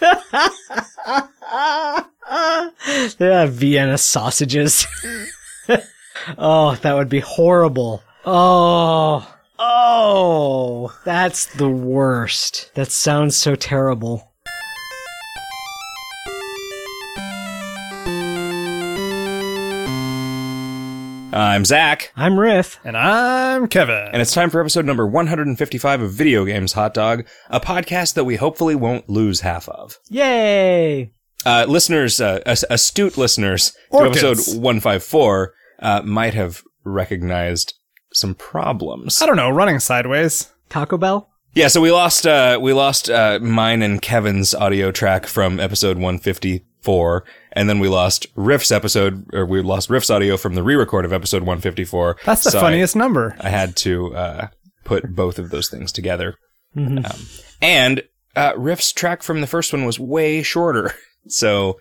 yeah, Vienna sausages. oh, that would be horrible. Oh, oh, that's the worst. That sounds so terrible. I'm Zach, I'm Riff. And I'm Kevin. and it's time for episode number 155 of Video Games Hot Dog, a podcast that we hopefully won't lose half of. Yay! Uh, listeners, uh, astute listeners to episode 154 uh, might have recognized some problems. I don't know, running sideways. Taco Bell? Yeah, so we lost uh, we lost uh, mine and Kevin's audio track from episode 154, and then we lost Riff's episode, or we lost Riff's audio from the re-record of episode 154. That's the So I- funniest number. I had to uh, put both of those things together. Um, and uh, Riff's track from the first one was way shorter. So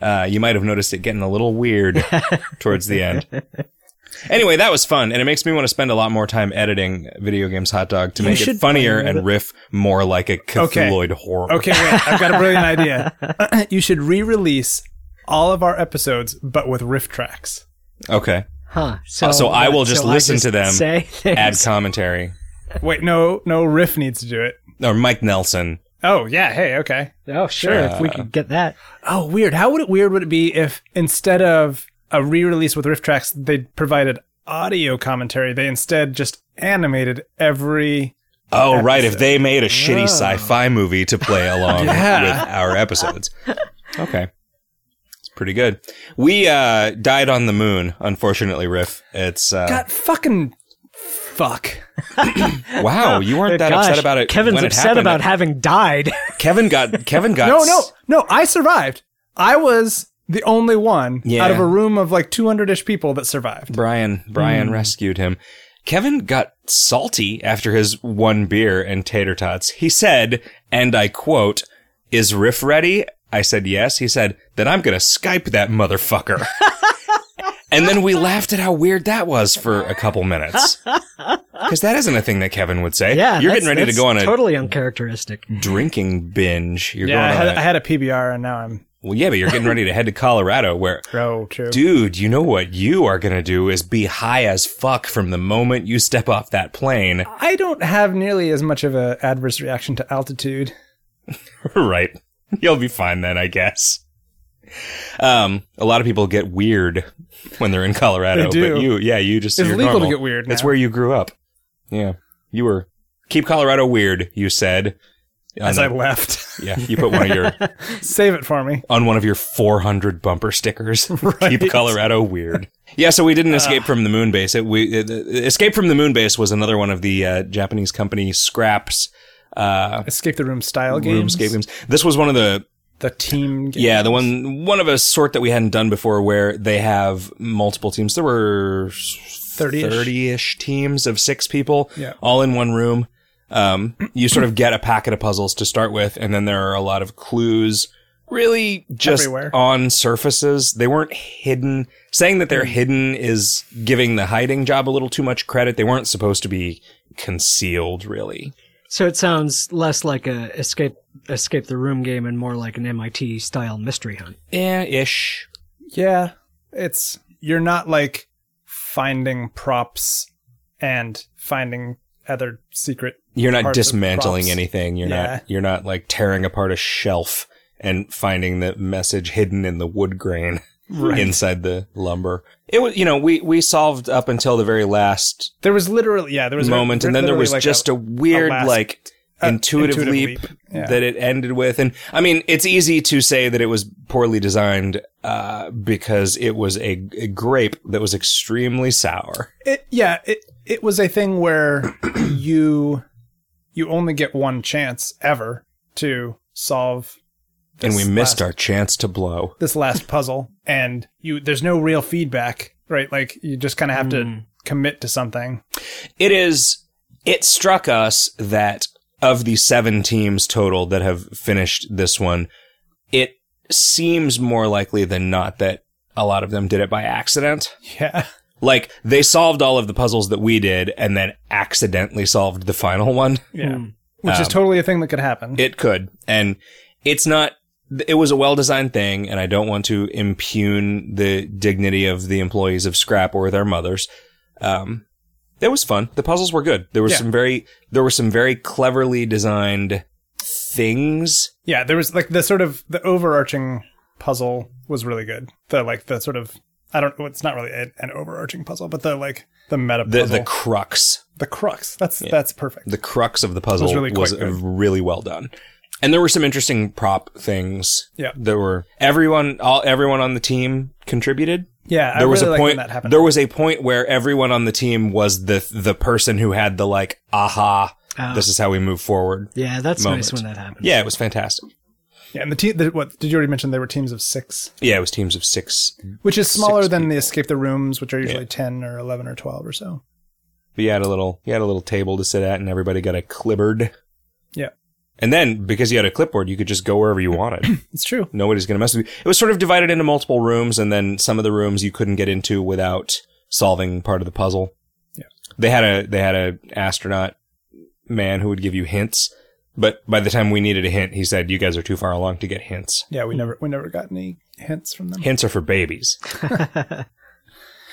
uh, you might have noticed it getting a little weird towards the end. Anyway, that was fun, and it makes me want to spend a lot more time editing Video Games Hot Dog to make it funnier and riff more like a Okay. Horror. Okay, wait, I've got a brilliant idea. you should re-release all of our episodes, but with riff tracks. Okay. Huh. So, Uh, so I will just so I listen to them, Say Add commentary. Wait, no, no, riff needs to do it. Or Mike Nelson. Oh yeah, hey, okay. Oh, sure. If we could get that. Oh, weird. How would it weird would it be if instead of a re-release with riff tracks, they provided audio commentary? They instead just animated every. Oh, right. If they made a shitty sci-fi movie to play along Yeah. with our episodes. Okay. It's pretty good. We uh died on the moon, unfortunately, Riff. It's uh got fucking fuck. wow, you weren't that Gosh, upset about it. Kevin's when it upset happened. about having died. Kevin got Kevin got No, no, no. I survived. I was the only one Yeah. out of a room of like 200 ish people that survived. Brian Brian rescued him. Kevin got salty after his one beer and tater tots. He said, and I quote, "Is Riff ready?" I said yes. He said, "Then I'm going to Skype that motherfucker." and then we laughed at how weird that was for a couple minutes. Cuz that isn't a thing that Kevin would say. Yeah, You're that's- getting ready to that's go on a totally uncharacteristic. drinking binge. You're Yeah, I going on had, a, I had a PBR and now I'm. Well, yeah, but you're getting ready to head to Colorado where Oh, true. Dude, you know what you are going to do is be high as fuck from the moment you step off that plane. I don't have nearly as much of an adverse reaction to altitude. right. You'll be fine then, I guess. Um, a lot of people get weird when they're in Colorado, They do. but you, yeah, you just It's legal to get weird It's now. where you grew up. Yeah, you were keep Colorado weird. You said As I left. yeah, you put one of your Save it for me. on one of your 400 bumper stickers. Keep Colorado weird. Yeah, so we didn't escape from the moon base. It, we it, escape from the moon base was another one of the uh, Japanese company Scraps uh, Escape the room style games. Real Escape games. This was one of the The team games. yeah the one one of a sort that we hadn't done before where they have multiple teams. There were 30-ish. 30-ish teams of six people, Yeah. all in one room. Um, you sort of get a packet of puzzles to start with, and then there are a lot of clues. Really, just Everywhere. on surfaces. They weren't hidden. Saying that they're Hmm. hidden is giving the hiding job a little too much credit. They weren't supposed to be concealed, really. So it sounds less like a escape escape the room game and more like an MIT style mystery hunt. Yeah, ish. Yeah. It's, you're not like finding props and finding other secret. You're not parts of dismantling props. anything. You're Yeah. not. You're not like tearing apart a shelf and finding the message hidden in the wood grain inside the lumber. It was, you know, we we solved up until the very last There was literally, yeah, there was a- moment, and then there was like just a, weird last- like intuitive, intuitive leap, leap. Yeah. that it ended with. And I mean, it's easy to say that it was poorly designed uh, because it was a, a grape that was extremely sour. It, yeah, it it was a thing where you you only get one chance ever to solve and we missed last- our chance to blow. this last puzzle and you there's no real feedback, right? Like you just kind of have to hmm. commit to something. it is it struck us that of the seven teams total that have finished this one it seems more likely than not that a lot of them did it by accident Yeah. like they solved all of the puzzles that we did and then accidentally solved the final one Yeah. Hmm. Which is um, totally a thing that could happen. it could and it's not it was a well-designed thing and i don't want to impugn the dignity of the employees of scrap or their mothers um it was fun the puzzles were good there was Yeah. some very there were some very cleverly designed things Yeah, there was like the sort of the overarching puzzle was really good. The like the sort of I don't. It's not really a, an overarching puzzle, but the like the meta the puzzle, the crux the crux. That's that's perfect. the crux of the puzzle Was was, really good. really well done. And there were some interesting prop things. Yeah. There were everyone all everyone on the team contributed. yeah, I there was really a point that happened. there was a point where everyone on the team was the the person who had the like aha Oh. this is how we move forward. Yeah, that's Moment. nice when that happens. Yeah, it was fantastic. yeah, and the team. The, what did you already mention? They were teams of six, Yeah, it was teams of 6. which is smaller Six than the escape the rooms, which are usually Yeah. ten or eleven or twelve or so. But you had a little you had a little table to sit at and everybody got a clipboard. Yeah, And then because you had a clipboard, you could just go wherever you wanted. it's true. Nobody's going to mess with you. It was sort of divided into multiple rooms, and then some of the rooms you couldn't get into without solving part of the puzzle. Yeah. They had a they had a astronaut man who would give you hints, but by the time we needed a hint, he said, "You guys are too far along to get hints. Yeah, we never we never got any hints from them. Hints are for babies."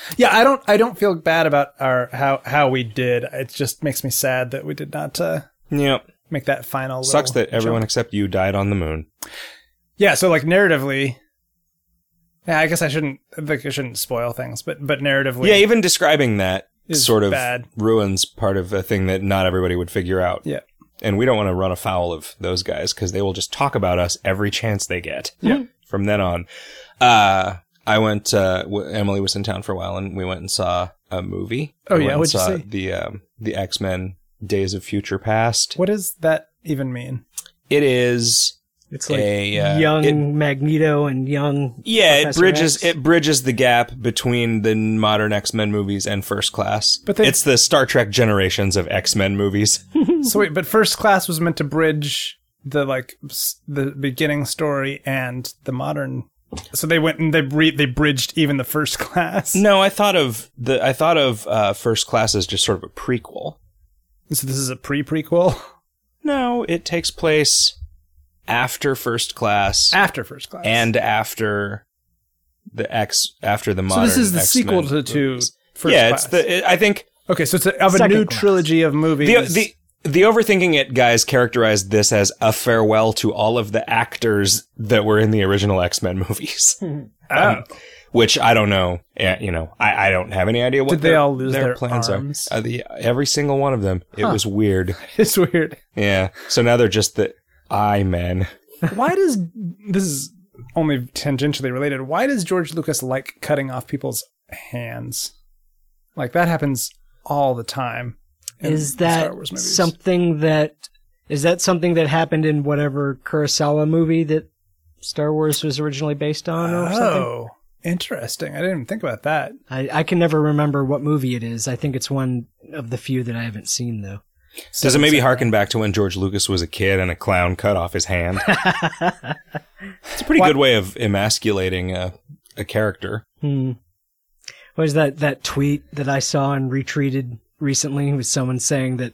Yeah, I don't I don't feel bad about our how how we did. It just makes me sad that we did not uh, yep. Make that final. Sucks little that everyone except you died on the moon. Yeah, so like narratively, yeah, I guess I shouldn't like I shouldn't spoil things, but but narratively, Yeah, even describing that sort of bad. ruins part of a thing that not everybody would figure out. yeah, and we don't want to run afoul of those guys because they will just talk about us every chance they get. Yeah. From then on, uh, I went. Uh, w- Emily was in town for a while, and we went and saw a movie. Oh, We yeah? went What'd you saw see? The um, the X Men Days of Future Past. what does that even mean? It is. It's like A, uh, young it- Magneto and young. Yeah, it bridges X. it bridges the gap between the modern X Men movies and First Class. But they- it's the Star Trek generations of X Men movies. so wait, but first class was meant to bridge the like the beginning story and the modern. So they went and they re- they bridged even the first class. no, I thought of the I thought of uh, First Class as just sort of a prequel. So this is a pre prequel No, it takes place after First Class after first class, and after the X after the so this is the X-Men sequel to, to movies. first yeah, class. it's the. It, I think okay, so it's a, of a new class. trilogy of movies. the the the overthinking it guys characterized this as a farewell to all of the actors that were in the original X Men movies. Hmm. Um, oh. Which I don't know. You know, I, I don't have any idea what Did they all lose their plans arms? are. Uh, the, every single one of them. It was weird. it's weird. Yeah. So now they're just the I men. Why does this is only tangentially related? Why does George Lucas like cutting off people's hands? Like that happens all the time. in Is that Star Wars movies. something that is that something that happened in whatever Kurosawa movie that Star Wars was originally based on, or something? Interesting. I didn't even think about that. I, I can never remember what movie it is. I think it's one of the few that I haven't seen though. Does it maybe harken back to when George Lucas was a kid and a clown cut off his hand? it's a pretty What- good way of emasculating a, a character. Hmm. What was that that tweet that I saw and retweeted recently? Was someone saying that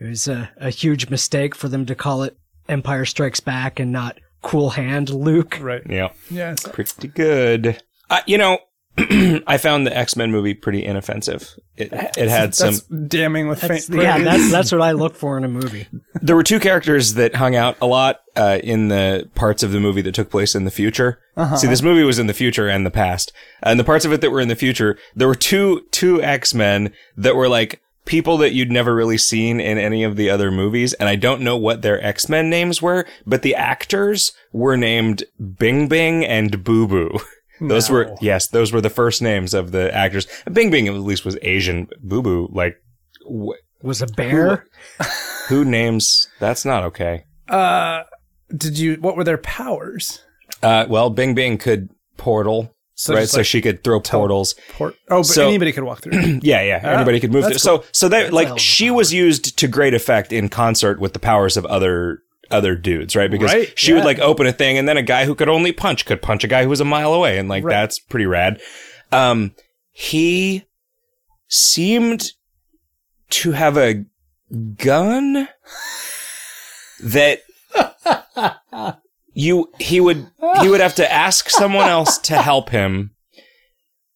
it was a, a huge mistake for them to call it Empire Strikes Back and not Cool Hand Luke? Right. Yeah. Yes. Pretty good. Uh, you know, I found the X Men movie pretty inoffensive. It, it had some. Damning with That's, faint yeah, praise. that's that's what I look for in a movie. There were two characters that hung out a lot uh, in the parts of the movie that took place in the future. See, this movie was in the future and the past, and the parts of it that were in the future, there were two two X Men that were like people that you'd never really seen in any of the other movies, and I don't know what their X Men names were, but the actors were named Bing Bing and Boo Boo. Those were yes, those were the first names of the actors. Bing Bing at least was Asian. Boo Boo, like wh- Was a bear? who names? That's not okay. Uh, did you? What were their powers? Uh, well, Bing Bing could portal, So right? just so she could throw portals. port. Oh, but So- anybody could walk through. Yeah, yeah. Anybody could move. Through. So, so that like she was used to great effect in concert with the powers of other other dudes, right? Because Right, she would like open a thing, and then a guy who could only punch could punch a guy who was a mile away, and like Right. that's pretty rad. Um, he seemed to have a gun that you he would he would have to ask someone else to help him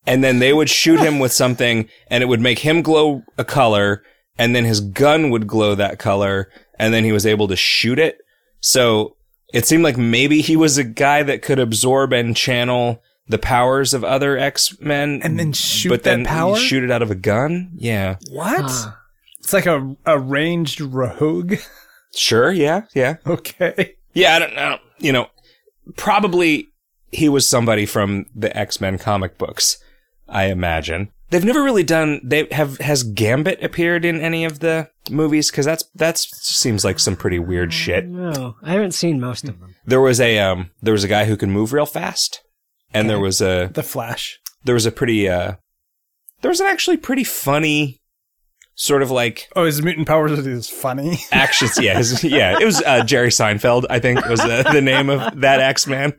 and then they would shoot him with something and it would make him glow a color and then his gun would glow that color and then he was able to shoot it so it seemed like maybe he was a guy that could absorb and channel the powers of other X-Men And then shoot but that then power? shoot it out of a gun yeah What? Huh. It's like a, a ranged rogue. sure yeah yeah Okay. Yeah, I don't know. You know, probably he was somebody from the X Men comic books. I imagine they've never really done. They have has Gambit appeared in any of the movies? Because that's that's seems like some pretty weird shit. No, I haven't seen most of them. There was a um there was a guy who can move real fast, and there was a The Flash. there was a pretty uh there was an actually pretty funny sort of like Oh, his mutant powers is funny. actions. Yeah, his, yeah. It was uh, Jerry Seinfeld. I think was uh, the name of that X Man.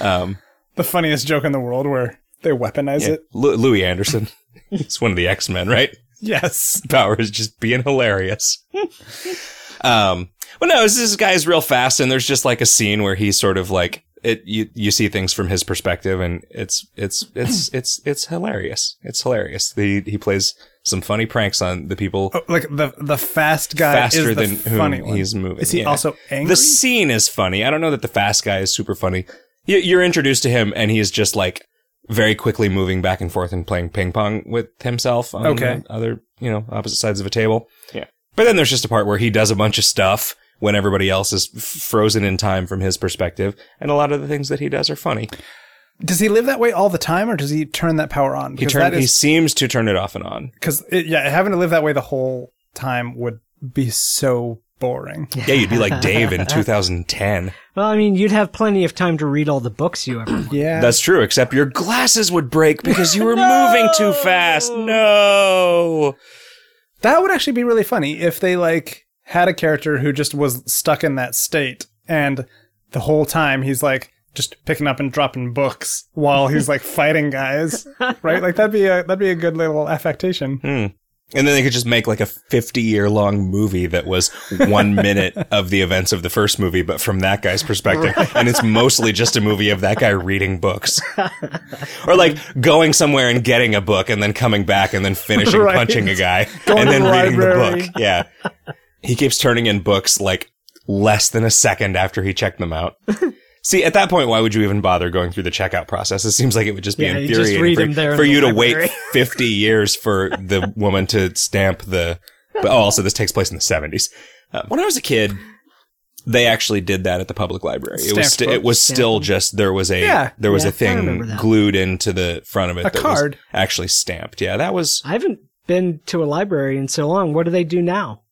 Um. the funniest joke in the world where they weaponize Yeah. it. Lu- Louie Anderson. He's one of the X Men, right? Yes. Power is just being hilarious. um, well, no, this, this guy's real fast, and there's just like a scene where he's sort of like it. You you see things from his perspective, and it's it's it's it's it's hilarious. It's hilarious. He he plays some funny pranks on the people Oh, like the the fast guy faster is the than funny one. he's moving. Is he Yeah. also angry? The scene is funny. I don't know that the fast guy is super funny. You- You're introduced to him, and he is just like very quickly moving back and forth and playing ping pong with himself on Okay. the other, you know, opposite sides of a table. Yeah. But then there's just a part where he does a bunch of stuff when everybody else is f- frozen in time from his perspective, and a lot of the things that he does are funny. does he live that way all the time, or does he turn that power on? He turn, he seems to turn it off and on. because yeah, having to live that way the whole time would be so boring. Yeah, you'd be like Dave in 2010. Well, I mean, you'd have plenty of time to read all the books you ever want. Yeah, That's true, except your glasses would break because you were moving too fast. No. that would actually be really funny if they like had a character who just was stuck in that state, and the whole time he's like just picking up and dropping books while he's like fighting guys, right? Like that'd be a that'd be a good little affectation. Hmm. And then they could just make like a 50 year long movie that was one minute of the events of the first movie, but from that guy's perspective. And it's mostly just a movie of that guy reading books. or like going somewhere and getting a book and then coming back and then finishing Right. punching a guy Going and then the reading the book. Yeah. He keeps turning in books like less than a second after he checked them out. See, at that point, why would you even bother going through the checkout process? It seems like it would just be Yeah, infuriating for, for you to library. wait 50 years for the woman to stamp the. But oh, also, this takes place in the 70s. Uh, when I was a kid, they actually did that at the public library. It was Stamped st- it was still just there was a Yeah. there was Yeah, a thing glued into the front of it A that card. was actually stamped. Yeah, that was. I haven't been to a library in so long. What do they do now?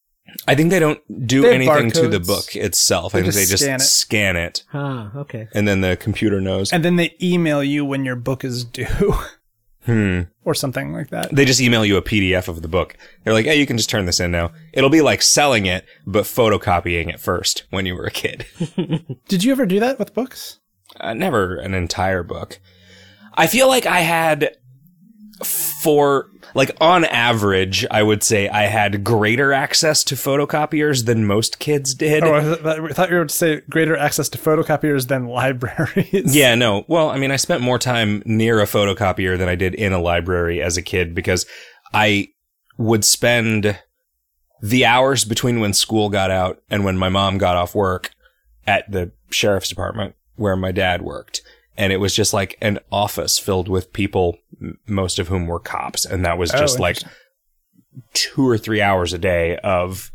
I think they don't do They anything to the book itself. They I think just they just scan scan it. it. Ah, okay. and then the computer knows. And then they email you when your book is due, Hmm. or something like that. They just email you a PDF of the book. They're like, "Hey, you can just turn this in now." It'll be like selling it, but photocopying it first when you were a kid. Did you ever do that with books? uh, never an entire book. I feel like I had for like on average, I would say I had greater access to photocopiers than most kids did. Oh, I th- I thought you were to say greater access to photocopiers than libraries. Yeah, no. Well, I mean, I spent more time near a photocopier than I did in a library as a kid because I would spend the hours between when school got out and when my mom got off work at the sheriff's department where my dad worked. And it was just like an office filled with people, m- most of whom were cops. And that was Oh, just like two or three hours a day of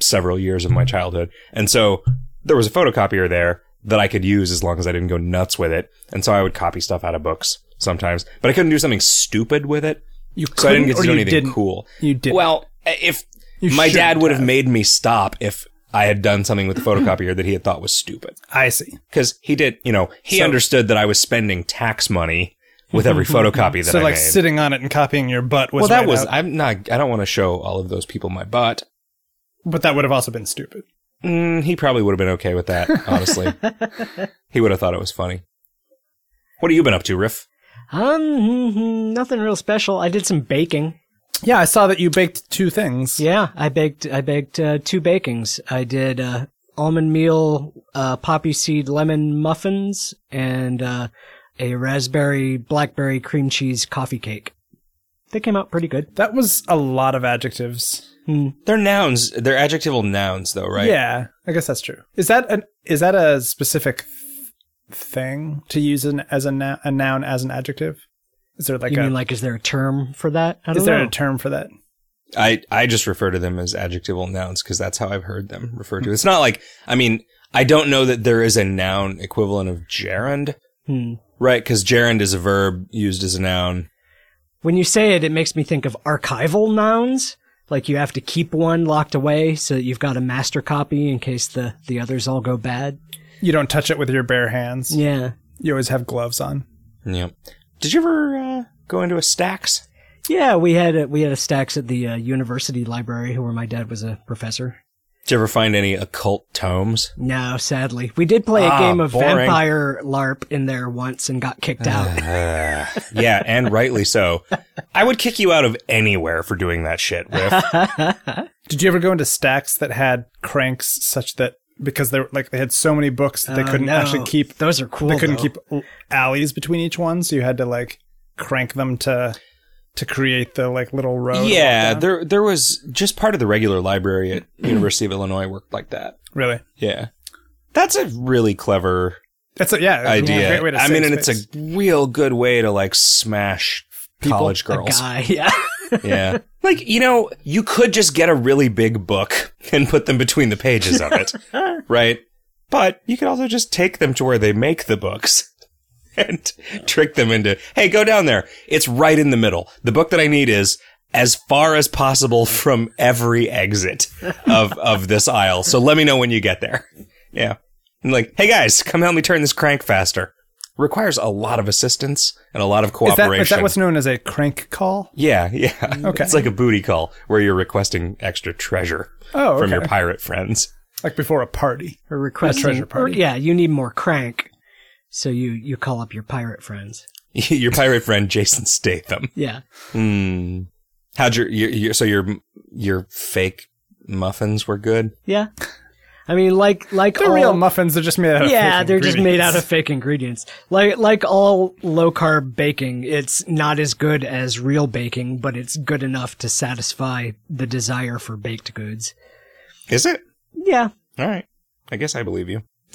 several years of my childhood. And so there was a photocopier there that I could use as long as I didn't go nuts with it. And so I would copy stuff out of books sometimes, but I couldn't do something stupid with it. You So I didn't get to do anything didn't? cool. You did. Well, if You my dad would have have. made me stop if I had done something with the photocopier that he had thought was stupid. I see. Cause he did, you know, he So- understood that I was spending tax money with every photocopy that So I like made. sitting on it and copying your butt was well, that right was, out. I'm not, I don't want to show all of those people my butt. but that would have also been stupid. Mm, he probably would have been okay with that, honestly. he would have thought it was funny. What have you been up to, Riff? Um, nothing real special. I did some baking. Yeah, I saw that you baked two things. Yeah, I baked. I baked uh, two bakings. I did uh, almond meal, uh, poppy seed lemon muffins, and uh, a raspberry blackberry cream cheese coffee cake. They came out pretty good. That was a lot of adjectives. They're nouns. They're adjectival nouns, though, right? Yeah, I guess that's true. Is that an is that a specific thing to use an, as a, nou- a noun as an adjective? Is there like You a mean like, is there a term for that? I don't is there know. a term for that? I, I just refer to them as adjectival nouns because that's how I've heard them referred to. It's not like, I mean, I don't know that there is a noun equivalent of gerund, Hmm. right? Because gerund is a verb used as a noun. When you say it, it makes me think of archival nouns. Like you have to keep one locked away so that you've got a master copy in case the, the others all go bad. You don't touch it with your bare hands. Yeah. You always have gloves on. Yep. Did you ever uh, go into a Stacks? Yeah, we had a, we had a stacks at the uh, university library where my dad was a professor. Did you ever find any occult tomes? No, sadly. We did play a Ah, game of boring. vampire LARP in there once and got kicked out. Uh, yeah, and rightly so. I would kick you out of anywhere for doing that shit, Riff. Did you ever go into stacks that had cranks such that because they were like they had so many books that they Oh, couldn't no. actually keep Those are cool. they couldn't though. keep alleys between each one, so you had to like crank them to to create the like little road. yeah, there there was just part of the regular library at University of Illinois worked like that. really. Yeah. That's a really clever That's a yeah it's a idea. great way to I save mean, and it's a real good way to like smash college girls. a girls. guy. Yeah. Yeah. Like, you know, you could just get a really big book and put them between the pages of it. right? But you could also just take them to where they make the books and trick them into, hey, go down there. It's right in the middle. The book that I need is as far as possible from every exit of, of this aisle. So let me know when you get there. Yeah. And like, hey guys, come help me turn this crank faster. Requires a lot of assistance and a lot of cooperation. is that what's known as a crank call? Yeah, yeah. Okay. It's like a booty call where you're requesting extra treasure Oh, from your pirate friends. like before a party. Or requesting. treasure or- party. yeah, you need more crank. So you, you call up your pirate friends. your pirate friend Jason Statham. Yeah. Hmm. How'd your, your, your so your your fake muffins were good? Yeah. I mean, like, like They're all, real muffins. They're just made out of Yeah, they're just made out of fake ingredients. Like like all low carb baking, it's not as good as real baking, but it's good enough to satisfy the desire for baked goods. Is it? Yeah. All right. I guess I believe you.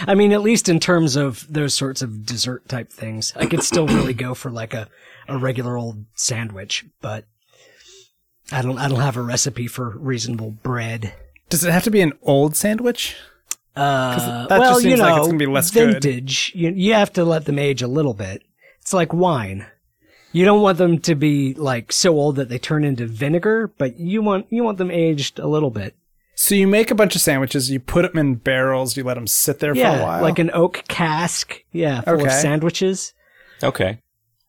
I mean, at least in terms of those sorts of dessert type things, I could still really go for like a, a regular old sandwich, but I don't I don't have a recipe for reasonable bread. Does it have to be an old sandwich? Uh, that well, just you seems know, like it's gonna be less good. vintage. You you have to let them age a little bit. It's like wine. You don't want them to be like so old that they turn into vinegar, but you want you want them aged a little bit. So you make a bunch of sandwiches, you put them in barrels, you let them sit there for a while. like an oak cask. Yeah, full of Okay. sandwiches. Okay.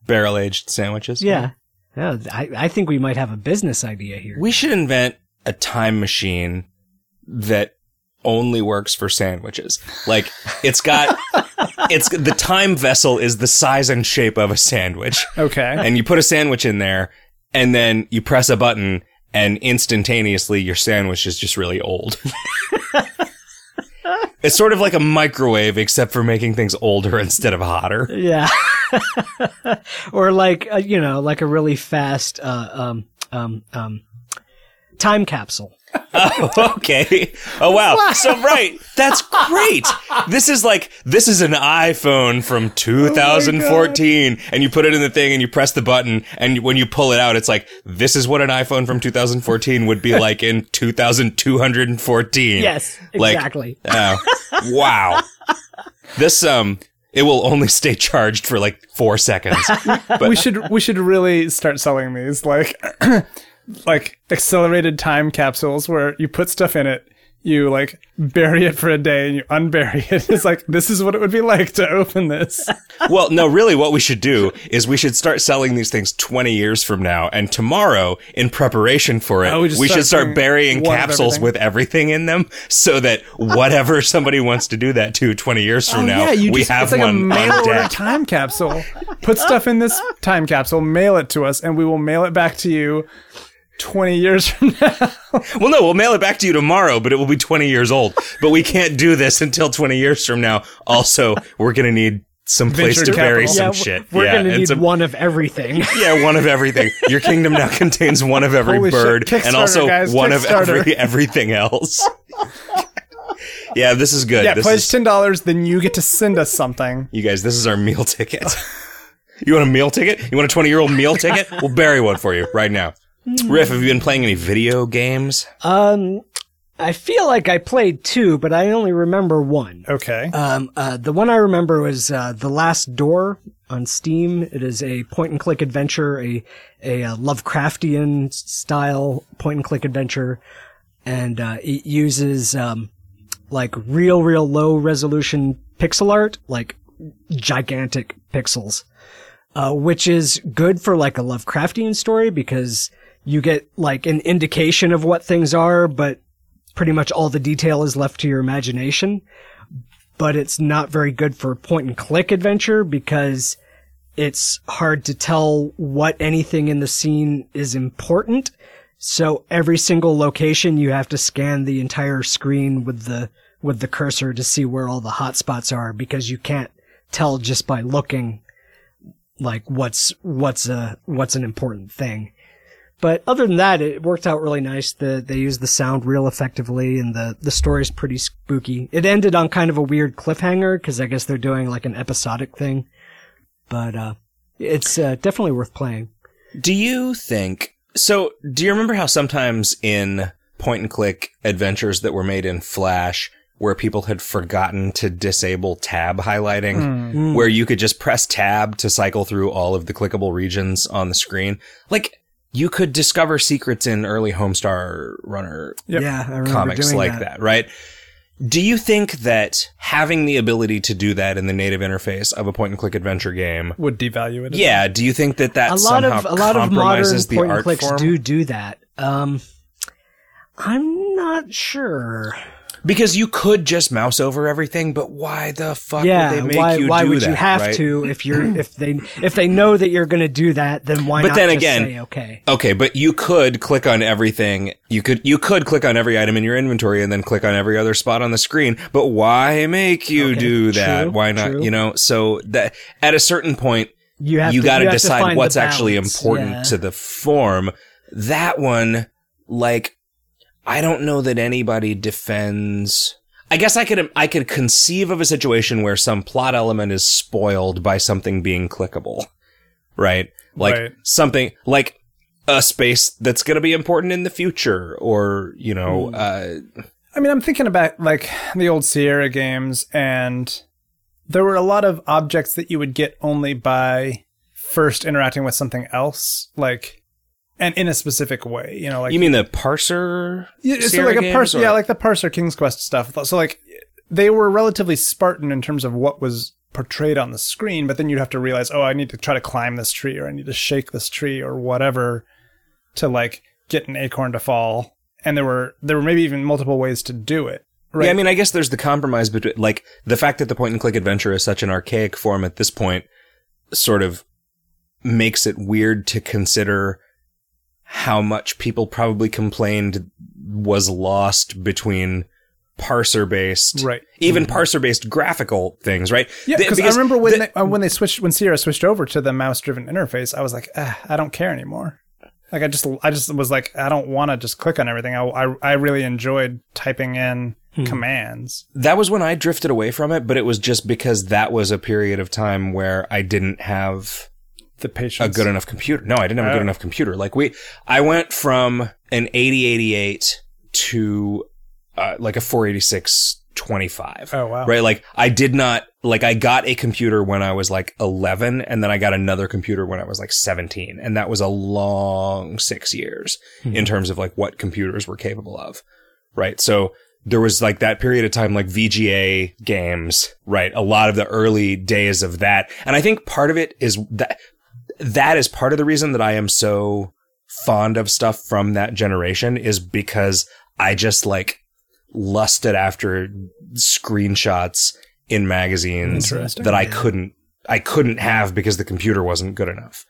Barrel aged sandwiches. Yeah. Yeah, I, I think we might have a business idea here. We should invent a time machine that only works for sandwiches. Like it's got it's the time vessel is the size and shape of a sandwich. okay. and you put a sandwich in there and then you press a button and instantaneously your sandwich is just really old. it's sort of like a microwave except for making things older instead of hotter. Yeah. or like uh, you know, like a really fast uh, um um um time capsule. Oh, okay. Oh wow. So right. That's great. This is like this is an iPhone from 2014 and you put it in the thing and you press the button and when you pull it out it's like this is what an iPhone from 2014 would be like in 2214. Yes, Like- exactly. Oh, wow. This um it will only stay charged for like 4 seconds. we should we should really start selling these like like accelerated time capsules where you put stuff in it you like bury it for a day and you unbury it it's like this is what it would be like to open this Well, no, really what we should do is we should start selling these things 20 years from now and tomorrow in preparation for it Oh, we we, just should start start burying capsules everything. with everything in them so that whatever somebody wants to do that to 20 years from oh, now Oh, yeah you we just, have like a one mail on order deck. time capsule put stuff in this time capsule mail it to us and we will mail it back to you 20 years from now. Well, no, we'll mail it back to you tomorrow, but it will be 20 years old. But we can't do this until 20 years from now. Also, we're going to need some place to bury some yeah, shit. we're yeah, gonna need some- one of everything. Yeah, one of everything. Your kingdom now contains one of every Holy bird and also guys, one of every everything else. yeah, this is good. yeah, this pledge is, $10, then you get to send us something. you guys, this is our meal ticket. you want a meal ticket? You want a 20 year old meal ticket? We'll bury one for you right now. Riff, have you been playing any video games? Um, I feel like I played two, but I only remember one. Okay. Um, uh, the one I remember was uh, The Last Door on Steam. It is a point and click adventure, a a uh, Lovecraftian style point and click adventure, and uh, it uses um, like real, real low resolution pixel art, like gigantic pixels, uh, which is good for like a Lovecraftian story because you get like an indication of what things are, but pretty much all the detail is left to your imagination but it's not very good for point and click adventure because it's hard to tell what anything in the scene is important. So every single location you have to scan the entire screen with the with the cursor to see where all the hotspots are because you can't tell just by looking like what's what's a what's an important thing. But other than that, it worked out really nice. The they used the sound real effectively, and the the story's pretty spooky. It ended on kind of a weird cliffhanger because I guess they're doing like an episodic thing. But uh, it's uh, definitely worth playing. Do you think so? Do you remember how sometimes in point and click adventures that were made in Flash, where people had forgotten to disable tab highlighting, where you could just press tab to cycle through all of the clickable regions on the screen? Like, you could discover secrets in early Homestar Runner Yep. Yeah, comics like that. right? Do you think that having the ability to do that in the native interface of a point and click adventure game Would devalue it. yeah, do you think that that A lot somehow of a lot of modern the point and art clicks form? do do that. Um, I'm not sure. Because you could just mouse over everything, but why the fuck yeah, would they make why you why do would that? you have right? to if you're if they if they know that you're going to do that, then why But not then just again- say okay? Okay, but you could click on everything. You could you could click on every item in your inventory and then click on every other spot on the screen. But why make you Okay, do that? true, why not? true. You know, so that at a certain point, You have you to, got to decide what's actually important Yeah. to the form. That one, like, I don't know that anybody defends. I guess I could I could conceive of a situation where some plot element is spoiled by something being clickable, right? Like Right. something like a space that's going to be important in the future, or you know, uh, I mean, I'm thinking about like the old Sierra games, and there were a lot of objects that you would get only by first interacting with something else, like, and in a specific way. You know, like you mean the parser? Yeah, so like a parser, yeah, like the parser King's Quest stuff. So like they were relatively Spartan in terms of what was portrayed on the screen, but then you'd have to realize, oh, I need to try to climb this tree, or I need to shake this tree, or whatever, to like get an acorn to fall. And there were there were maybe even multiple ways to do it. Right? Yeah, I mean, I guess there's the compromise between, like, the fact that the point and click adventure is such an archaic form at this point sort of makes it weird to consider how much people probably complained was lost between parser based, Right. Even parser based graphical things, right? yeah, Th- because I remember when the- they, uh, when they switched when Sierra switched over to the mouse driven interface, I was like, ah, I don't care anymore. Like I just I just was like, I don't want to just click on everything. I, I I really enjoyed typing in commands. that was when I drifted away from it, but it was just because that was a period of time where I didn't have The patience. a good enough computer. No, I didn't have a good enough computer. Like we, I went from an 8088 to uh, like a 486 25. Oh wow. Right? Like I did not, like I got a computer when I was like 11 and then I got another computer when I was like 17. And that was a long six years in terms of like what computers were capable of. Right? So there was like that period of time, like VGA games, right? A lot of the early days of that. And I think part of it is that that is part of the reason that I am so fond of stuff from that generation is because I just like lusted after screenshots in magazines that I couldn't I couldn't have because the computer wasn't good enough.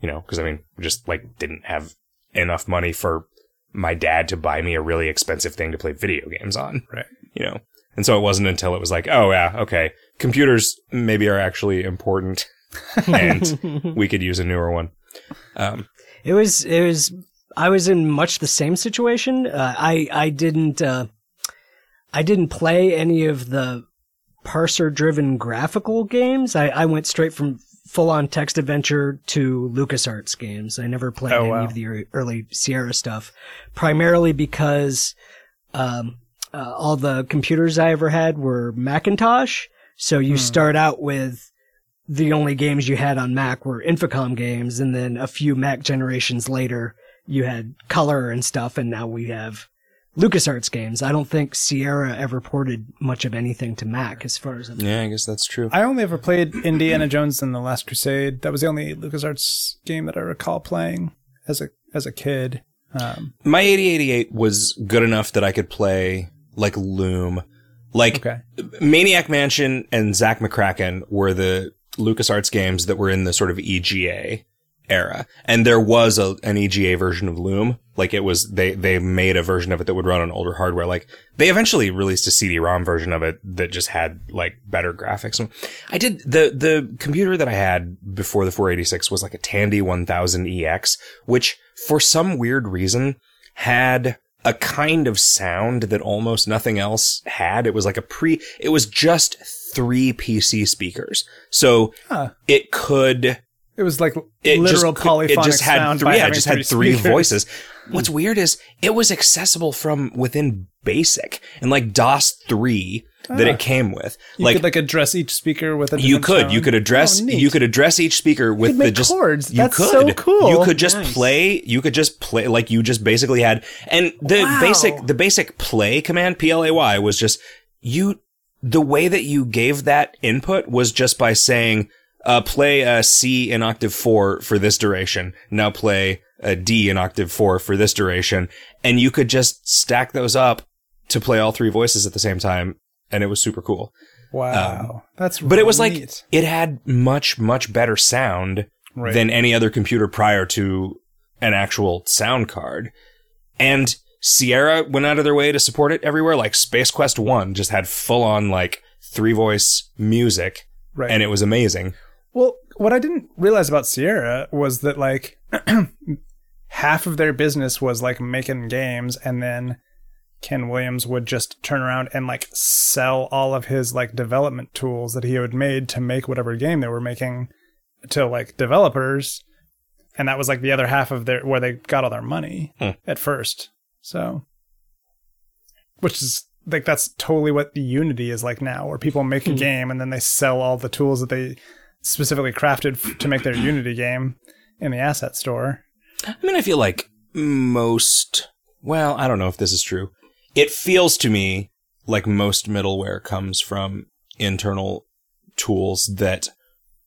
You know, because I mean, just like didn't have enough money for my dad to buy me a really expensive thing to play video games on. Right. You know. And so it wasn't until it was like, oh yeah, okay, computers maybe are actually important, and we could use a newer one. Um, It was it was I was in much the same situation. Uh, I I didn't uh, I didn't play any of the parser driven graphical games. I, I went straight from full on text adventure to LucasArts games. I never played Oh, any wow. of the early Sierra stuff, primarily because um, uh, all the computers I ever had were Macintosh. So you start out with the only games you had on Mac were Infocom games, and then a few Mac generations later, you had Color and stuff, and now we have LucasArts games. I don't think Sierra ever ported much of anything to Mac, as far as I'm. yeah, I guess that's true. I only ever played Indiana Jones and the Last Crusade. That was the only LucasArts game that I recall playing as a as a kid. Um, My 8088 was good enough that I could play like Loom. Like okay. Maniac Mansion and Zak McKracken were the LucasArts games that were in the sort of EGA era. And there was a, an EGA version of Loom. Like it was, they, they made a version of it that would run on older hardware. Like they eventually released a CD-ROM version of it that just had like better graphics. I did, the, the computer that I had before the 486 was like a Tandy 1000EX, which for some weird reason had a kind of sound that almost nothing else had. It was like a pre, it was just three PC speakers. So Huh. it could, It was like it literal just, polyphonic it just had sound. three, yeah, it just had three speakers. voices. What's weird is it was accessible from within basic and like DOS 3 that Ah. it came with. You like, could like address each speaker with a. you could you could address Oh, you could address each speaker with the just chords. you That's could so cool. you could just Nice. play you could just play like you just basically had and the Wow. basic the basic play command P L A Y was just you the way that you gave that input was just by saying uh play a C in octave 4 for this duration now play a D in octave 4 for this duration and you could just stack those up to play all three voices at the same time and it was super cool Wow, that's. Um, but it was like neat. it had much much better sound Right. than any other computer prior to an actual sound card. And Sierra went out of their way to support it everywhere. Like Space Quest 1 just had full on like three voice music right. and it was amazing. Well, what I didn't realize about Sierra was that like half of their business was like making games and then Ken Williams would just turn around and like sell all of his like development tools that he had made to make whatever game they were making to like developers and that was like the other half of their where they got all their money Hmm. at first. So which is like that's totally what the Unity is like now where people make a Hmm. game and then they sell all the tools that they specifically crafted f- to make their Unity game in the asset store. I mean, I feel like most, well, I don't know if this is true. It feels to me like most middleware comes from internal tools that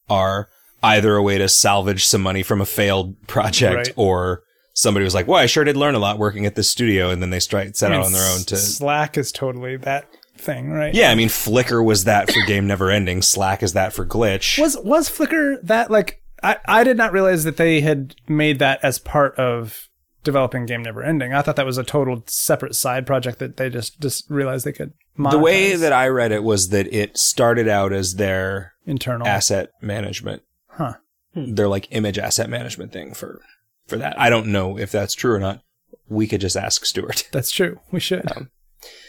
are either a way to salvage some money from a failed project Right. or somebody was like, well, I sure did learn a lot working at this studio. And then they stri- set I mean, out on their own to. Slack is totally that thing, right? Yeah, I mean, Flickr was that for Game Never Ending. Slack is that for Glitch. Was was Flickr that like I I did not realize that they had made that as part of developing Game Never Ending. I thought that was a total separate side project that they just just realized they could monetize the way that I read it was that it started out as their internal. asset management. Huh. Their like image asset management thing for for that. I don't know if that's true or not. We could just ask Stuart. That's true. We should.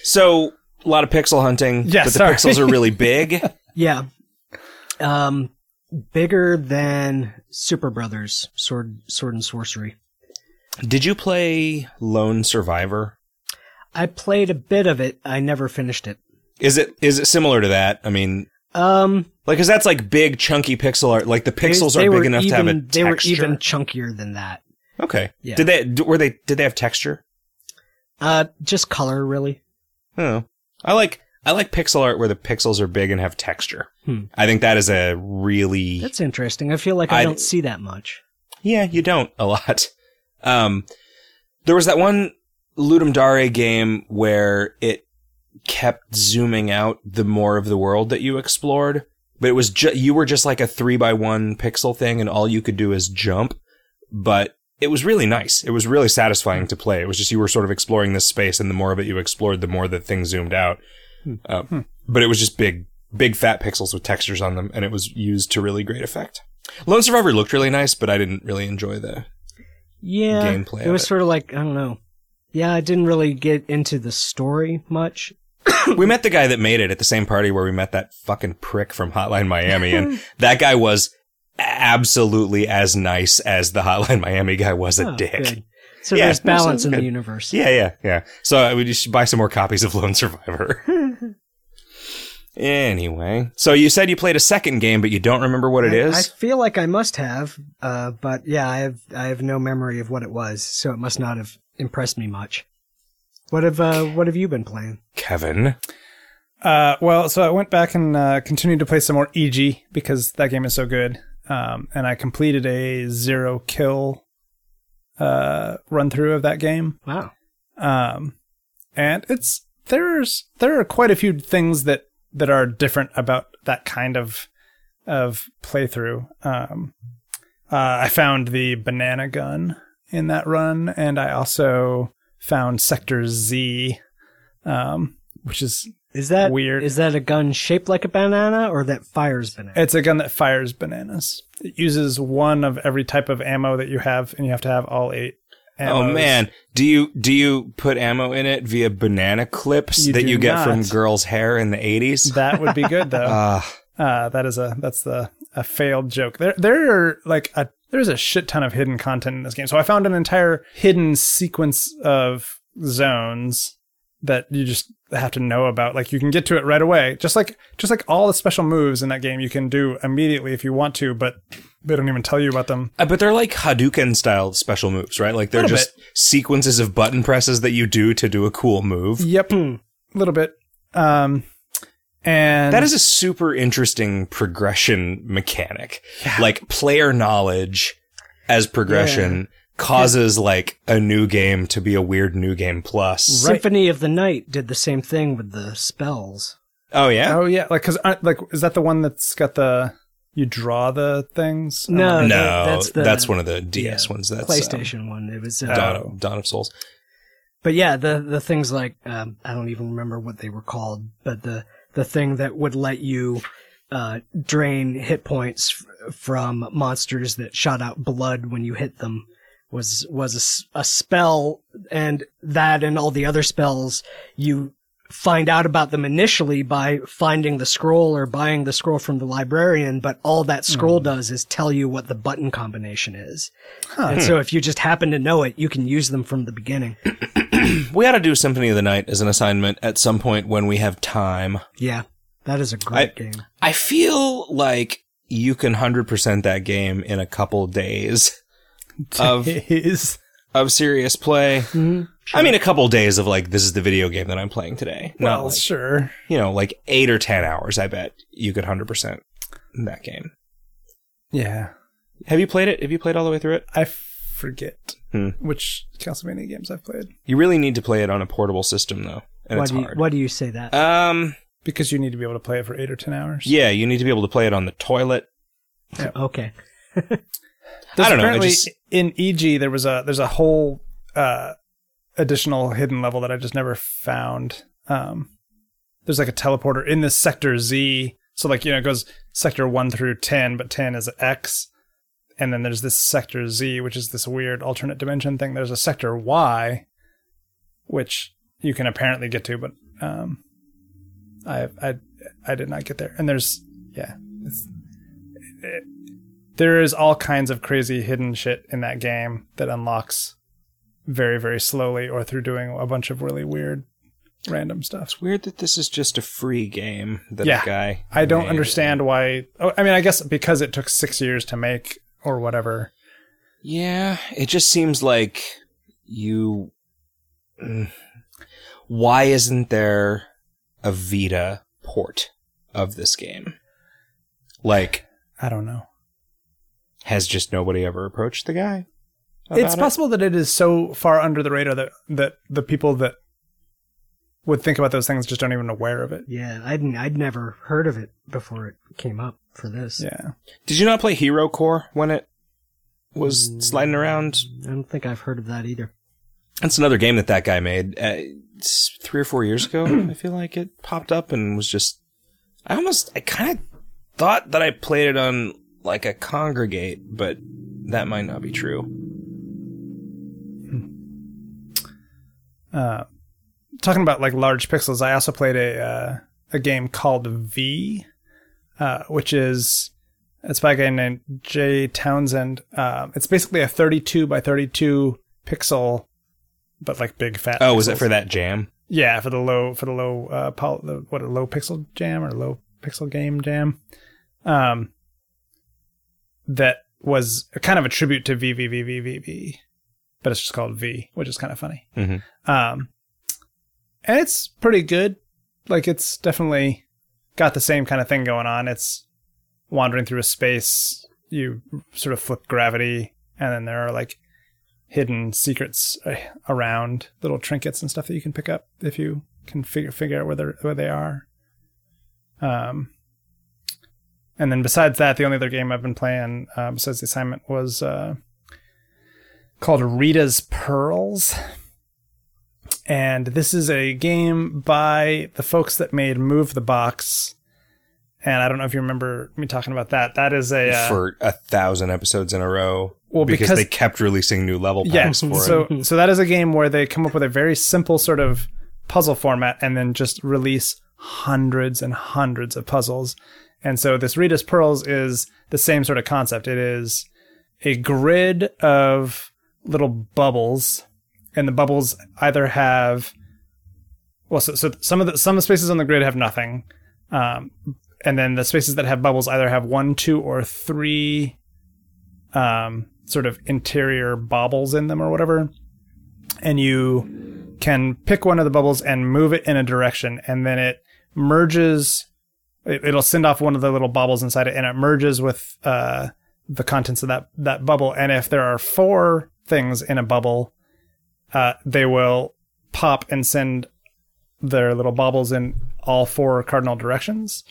So a lot of pixel hunting, Yeah, but the sorry. pixels are really big. Yeah. Um, bigger than Superbrothers, Sword, Sword and Sworcery. Did you play Lone Survivor? I played a bit of it. I never finished it. Is it is it similar to that? I mean, Um, like, cause that's like big chunky pixel art. Like the pixels they are big enough to have a even- texture. They were even chunkier than that. Okay. Yeah. Did they were they did they have texture? Uh, just color, really. Oh, I like I like pixel art where the pixels are big and have texture. Hmm. I think that is a really That's interesting. I feel like I, I- don't see that much. Yeah, you don't a lot. Um, there was that one Ludum Dare game where it kept zooming out the more of the world that you explored, but it was ju- you were just like a three by one pixel thing, and all you could do is jump. But it was really nice. It was really satisfying to play. It was just you were sort of exploring this space, and the more of it you explored, the more that things zoomed out. Um, But it was just big, big fat pixels with textures on them, and it was used to really great effect. Lone Survivor looked really nice, but I didn't really enjoy the. Yeah, gameplay it was it. sort of like I don't know. Yeah, I didn't really get into the story much. we met the guy that made it at the same party where we met that fucking prick from Hotline Miami, and that guy was absolutely as nice as the Hotline Miami guy was a Oh, dick. good. So Yeah, there's balance in the universe. Yeah, yeah, yeah. So uh, we just should buy some more copies of Lone Survivor. anyway, so you said you played a second game, but you don't remember what it I, I feel like I must have, uh, but yeah, I have I have no memory of what it was, so it must not have impressed me much. What have uh, what have you been playing? Kevin. Uh, well, so I went back and uh, continued to play some more Iji because that game is so good. Um, and I completed a zero kill uh, run through of that game. Wow. Um, and it's there's there are quite a few things that that are different about that kind of of playthrough. Um, uh, I found the banana gun in that run, and I also found Sector Z, um, which is Is that Weird. Is that a gun shaped like a banana or that fires bananas? It's a gun that fires bananas. It uses one of every type of ammo that you have, and you have to have all eight. Oh man, do you do you put ammo in it via banana clips You that you get from girls' hair in the eighties? that would be good though. Ah, Uh, that is a that's the a failed joke. There there are like a there's a shit ton of hidden content in this game. So I found an entire hidden sequence of zones that you just have to know about. Like you can get to it right away. Just like just like all the special moves in that game you can do immediately if you want to, but they don't even tell you about them. Uh, but they're like Hadouken style special moves, right? Like they're Little just sequences of button presses that you do to do a cool move. Yep. A little bit. Um and That is a super interesting progression mechanic. Like player knowledge as progression causes like a new game to be a weird new game plus. Symphony of the Night did the same thing with the spells. Oh yeah. Oh yeah, like cuz like is that the one that's got the you draw the things? Oh, No, no, that- that's, that's one of the DS yeah, ones. That's um, PlayStation one. It was, uh, Dawn, of, Dawn of Souls. but yeah, the the things like um, I don't even remember what they were called, but the the thing that would let you uh, drain hit points f- from monsters that shot out blood when you hit them was was a a, spell, and that and all the other spells you find out about them initially by finding the scroll or buying the scroll from the librarian, but all that scroll hmm. does is tell you what the button combination is. And so if you just happen to know it, you can use them from the beginning. We ought to do Symphony of the Night as an assignment at some point when we have time. Yeah, that is a great I- game. I feel like you can 100% that game in a couple days of is of serious play. I mean, a couple days of like, this is the video game that I'm playing today. Well, like, sure. you know, like eight or 10 hours, I bet you could 100% that game. Yeah. Have you played it? Have you played all the way through it? I forget Hmm. which Castlevania games I've played You really need to play it on a portable system though. And Why it's do, you, hard. why do you say that? Um, because you need to be able to play it for eight or ten hours. yeah, you need to be able to play it on the toilet. okay. There's I don't know, Apparently, just- in Iji there was a there's a whole uh, additional hidden level that I just never found. Um, there's like a teleporter in this sector Z. So like you know it goes sector one through ten, but ten is X, and then there's this sector Z, which is this weird alternate dimension thing. There's a sector Y, which you can apparently get to, but um, I I I did not get there. And there's yeah, it's, it, there is all kinds of crazy hidden shit in that game that unlocks very very slowly or through doing a bunch of really weird random stuff. It's weird that this is just a free game that Yeah. a guy. I don't made. understand why. Oh, I mean, I guess because it took six years to make or whatever. Yeah, it just seems like you. Mm. Why isn't there a Vita port of this game? Like, I don't know. Has just nobody ever approached the guy? it's it? possible that it is so far under the radar that that the people that would think about those things just aren't even aware of it. Yeah, I'd I'd never heard of it before it came up for this. Yeah. Did you not play Hero Core when it was sliding around. I don't think I've heard of that either. That's another game that that guy made uh, three or four years ago. I feel like it popped up and was just. I almost, I kind of thought that I played it on like a Kongregate, but that might not be true. Uh, talking about like large pixels, I also played a uh, a game called V, uh, which is it's by a guy named Jay Townsend. Um, it's basically a 32 by 32 pixel, but like big fat. Oh, was it for that jam? Yeah, for the low for the low uh pol- the, what a low pixel jam or low pixel game jam. Um that was kind of a tribute to VVVVVV, but it's just called V, which is kind of funny. Mhm. Um and it's pretty good. Like it's definitely got the same kind of thing going on. It's wandering through a space, you sort of flip gravity and then there are like hidden secrets uh, around little trinkets and stuff that you can pick up if you can figure figure out where they where they are. Um, and then besides that, the only other game I've been playing uh, besides the assignment was uh, called Rita's Pearls, and this is a game by the folks that made Move the Box. And I don't know if you remember me talking about that. That is a uh, for a thousand episodes in a row. Well, because, because- they kept releasing new level packs for So it. so that is a game where they come up with a very simple sort of puzzle format and then just release hundreds and hundreds of puzzles. And so this Rita's Pearls is the same sort of concept. It is a grid of little bubbles, and the bubbles either have well, so, so some of the some of the spaces on the grid have nothing, um, and then the spaces that have bubbles either have one, two, or three um, sort of interior bobbles in them or whatever. And you can pick one of the bubbles and move it in a direction, and then it merges. It, it'll send off one of the little bubbles inside it, and it merges with uh, the contents of that that bubble. And if there are four things in a bubble, uh, they will pop and send their little bubbles in all four cardinal directions,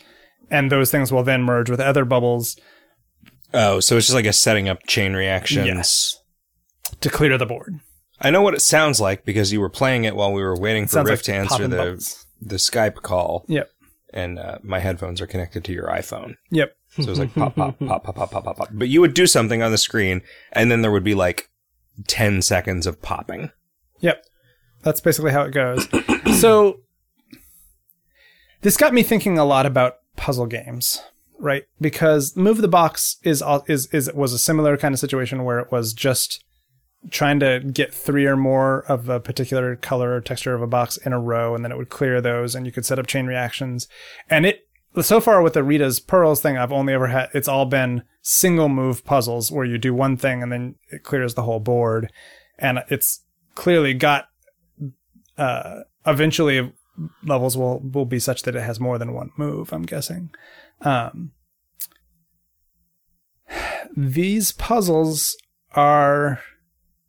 and those things will then merge with other bubbles Oh, so it's just like a setting up chain reactions. Yes. to clear the board. I know what it sounds like because you were playing it while we were waiting for Sounds Rift to like answer the bubbles. the Skype call. Yep. And uh, my headphones are connected to your iPhone. Yep. So it was like pop, pop, pop, pop, pop, pop, pop, pop. But you would do something on the screen, and then there would be like 10 seconds of popping. Yep. That's basically how it goes. so this got me thinking a lot about puzzle games, right? Because Move the Box is is is was a similar kind of situation where it was just trying to get three or more of a particular color or texture of a box in a row and then it would clear those and you could set up chain reactions. And it so far with the Rita's Pearls thing, I've only ever had it's all been single move puzzles where you do one thing and then it clears the whole board. And it's clearly got uh eventually levels will will be such that it has more than one move, I'm guessing. Um these puzzles are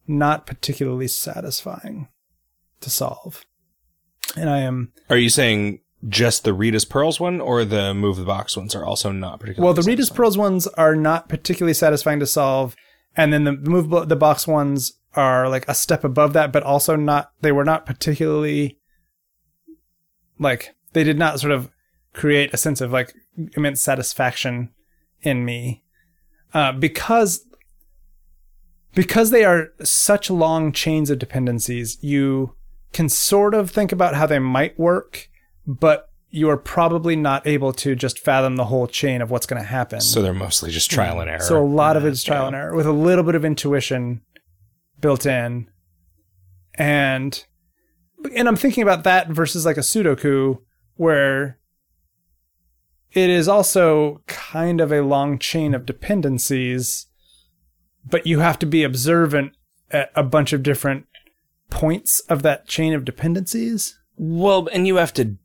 not particularly satisfying to solve. And I am Are you saying just the Rita's Pearls one, or the Move the Box ones are also not particularly Well, the satisfying? Pearls ones are not particularly satisfying to solve, and then the move the box ones are like a step above that, but also not. They were not particularly like they did not sort of create a sense of like immense satisfaction in me uh, because because they are such long chains of dependencies. You can sort of think about how they might work, but you are probably not able to just fathom the whole chain of what's going to happen. So they're mostly just trial and mm. error. So a lot of it is trial and error with a little bit of intuition built in. And and I'm thinking about that versus like a Sudoku where it is also kind of a long chain of dependencies, but you have to be observant at a bunch of different points of that chain of dependencies. Well, and you have to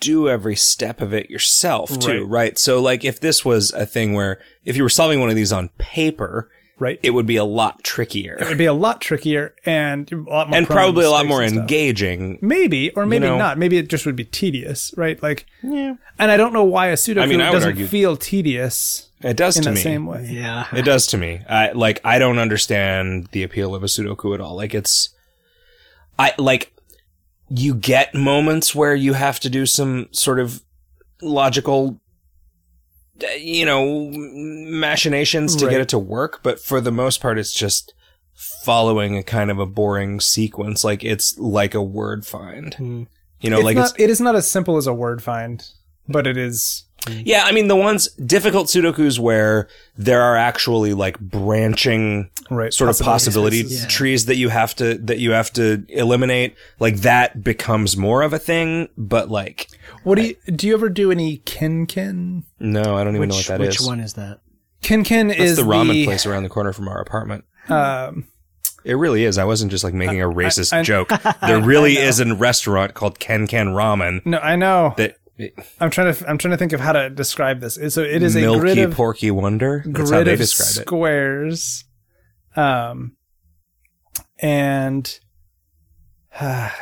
do every step of it yourself too, Right. right? So like if this was a thing where if you were solving one of these on paper, Right. it would be a lot trickier. It would be a lot trickier and a lot more and probably a lot more engaging. Maybe, or maybe know. not. Maybe it just would be tedious, right? Like, Yeah. and I don't know why a pseudo I mean, doesn't feel tedious. It does in to that me. same way. Yeah. It does to me. I like I don't understand the appeal of a Sudoku at all. Like it's I like you get moments where you have to do some sort of logical uh, you know machinations to Right. get it to work, but for the most part it's just following a kind of a boring sequence like it's like a word find. Hmm. You know, it's like not, it's it is not as simple as a word find, but it is. Yeah, I mean the ones difficult sudokus where there are actually like branching Right, sort of possibility. Yeah. trees that you have to that you have to eliminate, like that becomes more of a thing, but like What do you do? You ever do any KenKen? no, I don't even know what Which, that is. which one is that? KenKen That's is the ramen place around the corner from our apartment. Um, It really is. I wasn't just like making a racist I- joke. There really is a restaurant called Ken Ken Ramen no, I know. that I'm trying to. I'm trying to think of how to describe this. So it is a Milky grid of Porky Wonder. That's how grid they of describe it. squares, um, and how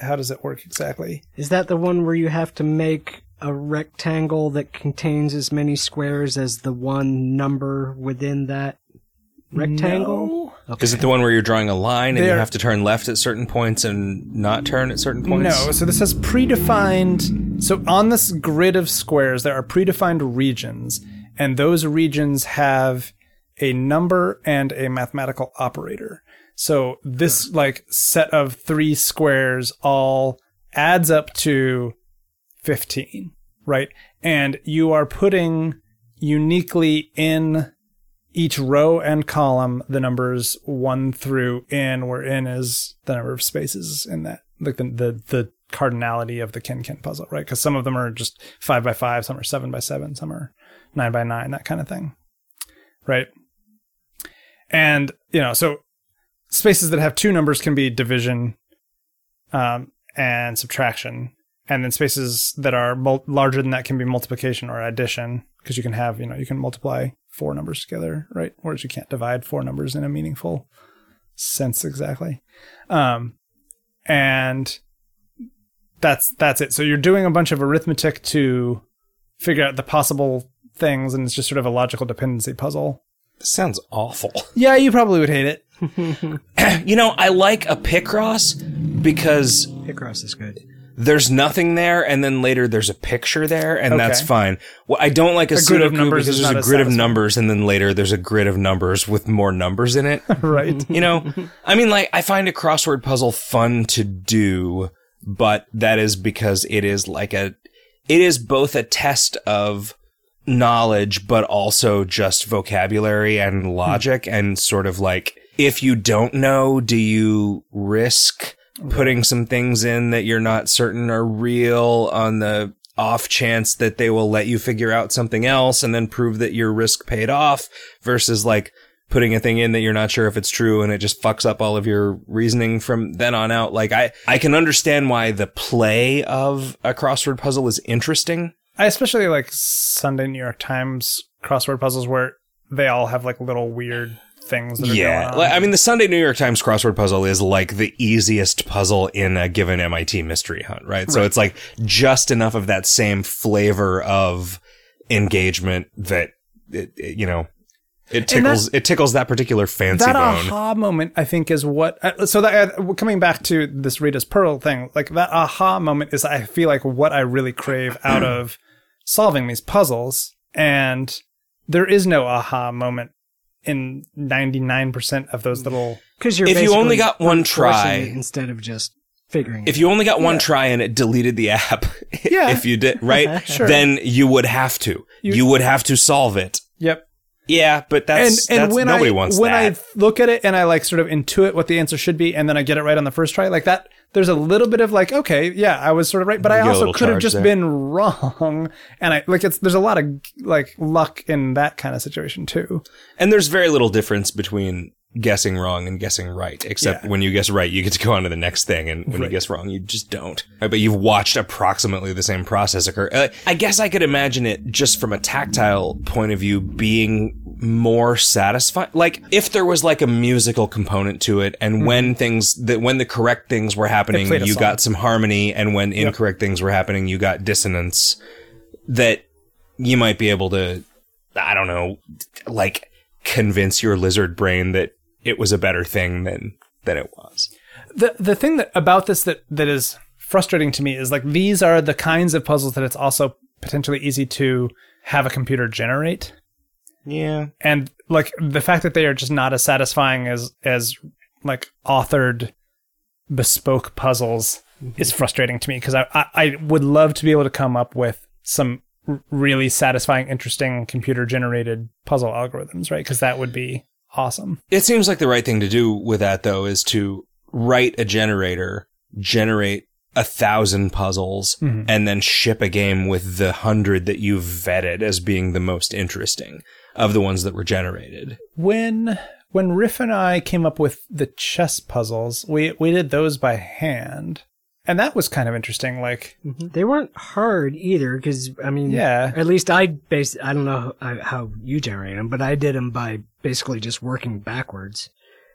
how does it work exactly? Is that the one where you have to make a rectangle that contains as many squares as the one number within that rectangle? No. Okay. Is it the one where you're drawing a line and you have to turn left at certain points and not turn at certain points? No, so this has predefined. So on this grid of squares, there are predefined regions, and those regions have a number and a mathematical operator. So this hmm. like set of three squares all adds up to 15, right? And you are putting uniquely in each row and column the numbers one through n, where n is the number of spaces in that, like the the, the cardinality of the KenKen puzzle, right? Because some of them are just five by five, some are seven by seven, some are nine by nine, that kind of thing, right? And you know, so spaces that have two numbers can be division um, and subtraction, and then spaces that are mul- larger than that can be multiplication or addition, because you can have you know you can multiply four numbers together, right? Whereas you can't divide four numbers in a meaningful sense exactly. Um, and that's that's it. So you're doing a bunch of arithmetic to figure out the possible things, and it's just sort of a logical dependency puzzle. This sounds awful. Yeah, you probably would hate it. You know, I like a Picross because Picross is good. There's nothing there, and then later there's a picture there, and that's fine. Well, I don't like a, A grid of numbers because there's a grid of numbers, and then later there's a grid of numbers with more numbers in it. right. you know, I mean, like I find a crossword puzzle fun to do, but that is because it is like a, it is both a test of knowledge, but also just vocabulary and hmm. logic and sort of like, if you don't know, do you risk putting some things in that you're not certain are real on the off chance that they will let you figure out something else and then prove that your risk paid off versus like putting a thing in that you're not sure if it's true and it just fucks up all of your reasoning from then on out. Like I, I can understand why the play of a crossword puzzle is interesting. I especially like Sunday New York Times crossword puzzles where they all have like little weird things that are Yeah. going on. I mean, the Sunday New York Times crossword puzzle is like the easiest puzzle in a given MIT mystery hunt, right? So it's like just enough of that same flavor of engagement that it, it, you know, it And that- tickles, it tickles that particular fancy that bone. aha moment, I think, is what. uh, So that uh, coming back to this Rita's Pearl thing, like that aha moment is, I feel like what I really crave out of solving these puzzles, and there is no aha moment in ninety nine percent of those little. Because you're If you only got one try- instead of just figuring if it you only got one try and it deleted the app, Yeah. if you did, right? Sure. Then you would have to. You, would have to solve it. Yeah, but that's, and and that's when nobody I wants when that. I look at it and I like sort of intuit what the answer should be, and then I get it right on the first try, like that. There's a little bit of like, okay, yeah, I was sort of right, but I You also could have just there. been wrong, and I like it's there's a lot of like luck in that kind of situation too. And there's very little difference between guessing wrong and guessing right, except Yeah. when you guess right, you get to go on to the next thing, and when you guess wrong, you just don't. Right, but you've watched approximately the same process occur. Uh, I guess I could imagine it just from a tactile point of view being more satisfying. Like if there was like a musical component to it, and when things that when the correct things were happening, Mm-hmm. you song. got some harmony, and when incorrect things were happening, you got dissonance. That you might be able to I don't know, like convince your lizard brain that it was a better thing than than it was. the the thing that about this that that is frustrating to me is like these are the kinds of puzzles that it's also potentially easy to have a computer generate Yeah. and like the fact that they are just not as satisfying as as like authored bespoke puzzles mm-hmm. is frustrating to me because I, I I would love to be able to come up with some really satisfying interesting computer generated puzzle algorithms right because that would be awesome It seems like the right thing to do with that though is to write a generator, generate a thousand puzzles, mm-hmm. and then ship a game with the hundred that you've vetted as being the most interesting of the ones that were generated. when when Riff and I came up with the chess puzzles, we we did those by hand, and that was kind of interesting. Like, mm-hmm. They weren't hard either, because I mean, Yeah. At least I base. I don't know how, how you generate them, but I did them by basically just working backwards,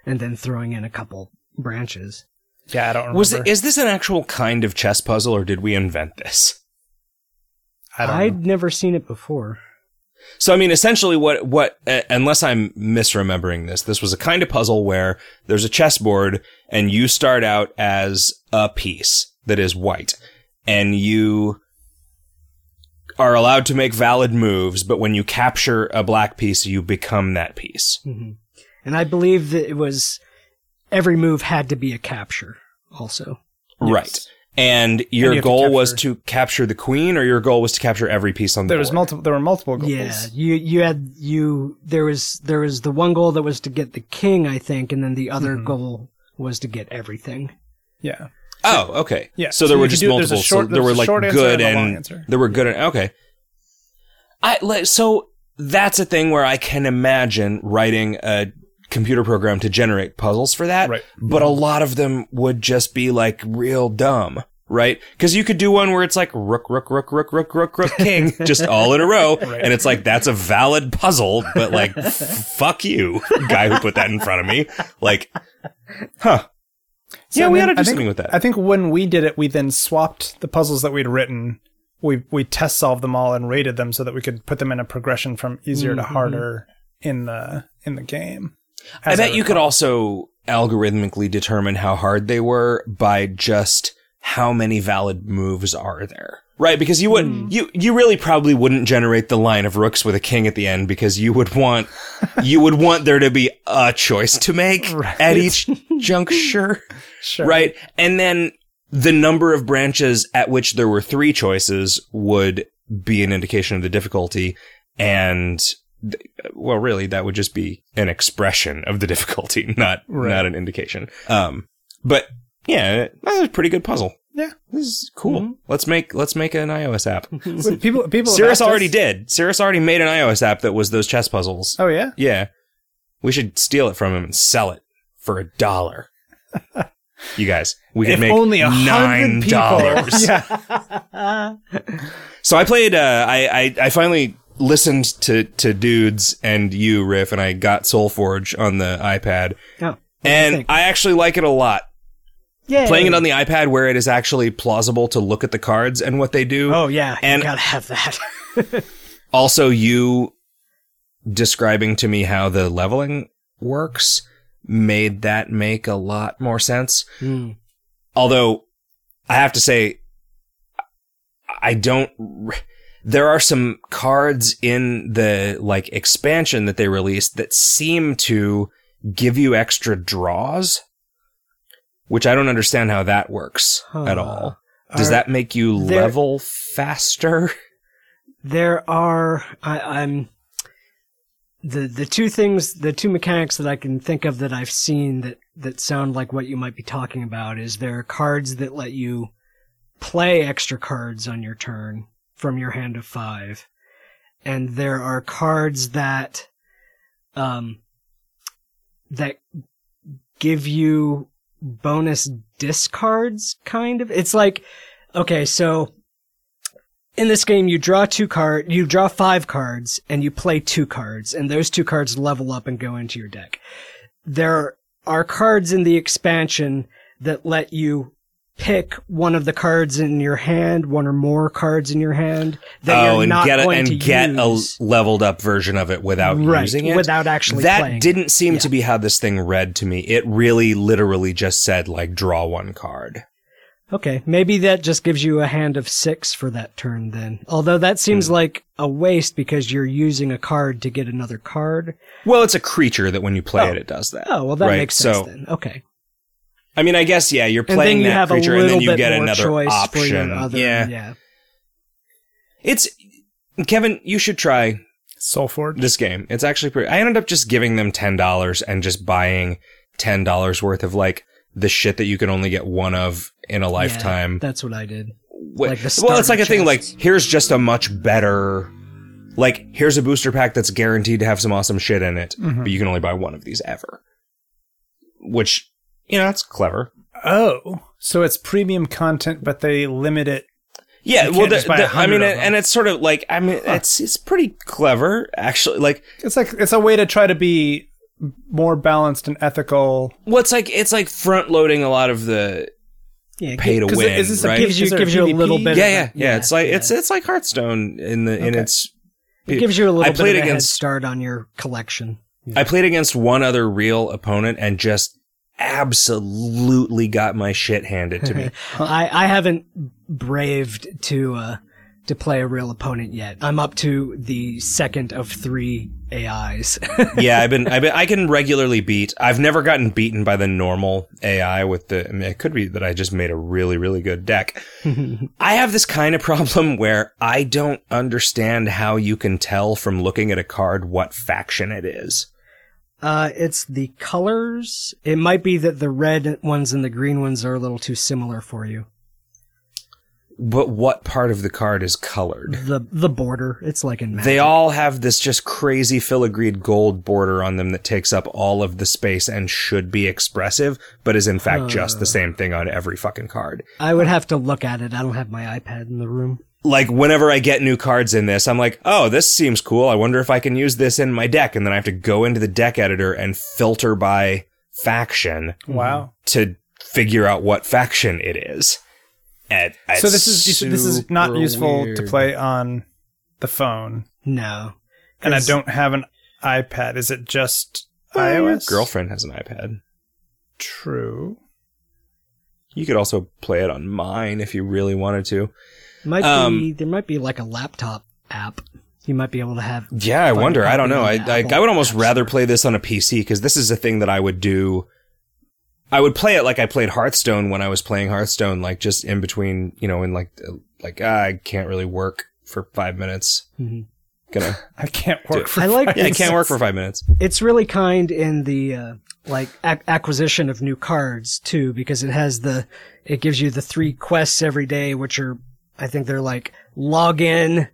and then throwing in a couple branches. yeah, I don't remember. Was it, is this an actual kind of chess puzzle or did we invent this? I don't I'd know. never seen it before. So I mean, essentially, what what uh, unless I'm misremembering this, this was a kind of puzzle where there's a chessboard and you start out as a piece that is white, and you are allowed to make valid moves, but when you capture a black piece, you become that piece. hmm And I believe that it was every move had to be a capture. Also, Right. And your you have to goal was to capture the queen, or your goal was to capture every piece on the There was multiple. There were multiple goals. yeah, you you had you there was there was the one goal that was to get the king, I think, and then the other Mm-hmm. goal was to get everything. Yeah. Oh, okay. Yeah, So so there were just do- multiple. short- so there were like good and and there were good and okay. I like so that's a thing where I can imagine writing a computer program to generate puzzles for that. Right. But a lot of them would just be like real dumb. Right? Because you could do one where it's like rook, rook, rook, rook, rook, rook, rook, king, just all in a row. And it's like, that's a valid puzzle, but like, f- fuck you, guy who put that in front of me. Like, huh. So yeah, we ought to do think- something with that. I think when we did it, we then swapped the puzzles that we'd written. We we test solved them all and rated them so that we could put them in a progression from easier to harder in the in the game. I bet you could also algorithmically determine how hard they were by just how many valid moves are there. Right, because you would Hmm. you you really probably wouldn't generate the line of rooks with a king at the end because you would want you would want there to be a choice to make Right. at each juncture. Sure. Right? And then the number of branches at which there were three choices would be an indication of the difficulty. And, th- well, really, that would just be an expression of the difficulty, not, Right. not an indication. Um, but yeah, that was a pretty good puzzle. Yeah. This is cool. Let's make, let's make an iOS app. People people Cirrus already us- did. Cirrus already made an iOS app that was those chess puzzles. Oh yeah. Yeah. We should steal it from him and sell it for a dollar. You guys, we could If make only nine dollars. Yeah. So I played. Uh, I, I I finally listened to to dudes and you riff, and I got Solforge on the iPad, Oh, and I actually like it a lot. yeah, Playing it on the iPad, where it is actually plausible to look at the cards and what they do. Oh yeah, And- you gotta have that. Also, you describing to me how the leveling works made that make a lot more sense. Hmm. Although I have to say, I don't. There are some cards in the like expansion that they released that seem to give you extra draws, which I don't understand how that works at all. Does Are that make you level faster? There are I, I'm the the two things the two mechanics that I can think of that I've seen that that sound like what you might be talking about is there are cards that let you play extra cards on your turn from your hand of five, and there are cards that um that give you bonus discards kind of. It's like okay so in this game you draw two card you draw five cards and you play two cards and those two cards level up and go into your deck there are cards in the expansion that let you pick one of the cards in your hand, one or more cards in your hand that oh, you're and not get a, going and to get use. a leveled up version of it without Right, using it. without actually that playing didn't seem Yeah. to be how this thing read to me. It really, literally just said like draw one card. Okay, maybe that just gives you a hand of six for that turn then. Although that seems hmm. like a waste because you're using a card to get another card. Well, it's a creature that when you play Oh. it, it does that. Oh, well that Right, makes sense so- then. Okay. I mean, I guess yeah, you're playing you that have creature, and then you get another option. other, yeah. yeah. it's Kevin. You should try Solforge. this game. It's actually pretty. I ended up just giving them ten dollars and just buying ten dollars worth of like the shit that you can only get one of in a lifetime. Yeah, that's what I did. Like well, it's like a thing like here's just a much better. Like here's a booster pack that's guaranteed to have some awesome shit in it, Mm-hmm. but you can only buy one of these ever. Which you know, that's clever. Oh, so it's premium content, but they limit it. Yeah, well, the, the- I mean, and it's sort of like I mean, it's it's pretty clever actually. Like, It's like it's a way to try to be more balanced and ethical. well, it's like it's like front loading a lot of the Yeah, it pay to 'Cause win. is this a right? gives you Is there gives you a little bit. yeah, of yeah, a- yeah, It's like yeah. it's it's like Hearthstone in the in Okay. its. it gives you a little I bit played of a head against- start on your collection. I played against one other real opponent and just absolutely got my shit handed to me. I, I haven't braved to uh, to play a real opponent yet. I'm up to the second of three AIs. yeah, I've been, I've been, I can regularly beat. I've never gotten beaten by the normal AI with the. I mean, it could be that I just made a really, really good deck. I have this kind of problem where I don't understand how you can tell from looking at a card what faction it is. uh, it's the colors. It might be that the red ones and the green ones are a little too similar for you. But what part of the card is colored? The the border. It's like in Magic. They all have this just crazy filigreed gold border on them that takes up all of the space and should be expressive, but is in fact just the uh. same thing on every fucking card. I would have to look at it. I don't have my iPad in the room. Like whenever I get new cards in this, I'm like, oh, this seems cool. I wonder if I can use this in my deck. And then I have to go into the deck editor and filter by faction Wow. to figure out what faction it is. And So this is this is not super useful to play on the phone, No. and I don't have an iPad. Is it just Oh, your girlfriend has an iPad. True. You could also play it on mine if you really wanted to. Might Um, be there might be like a laptop app. You might be able to have. Yeah, I wonder. I don't know. I, I I would almost App rather play this on a PC because this is a thing that I would do. I would play it like I played Hearthstone when I was playing Hearthstone, like just in between, you know, in like uh, like ah, I can't really work for five minutes. Mhm. Gonna I can't work for. I like five yeah, I can't work for five minutes. It's really kind in the uh, like ac- acquisition of new cards too, because it has the it gives you the three quests every day, which are I think they're like log in,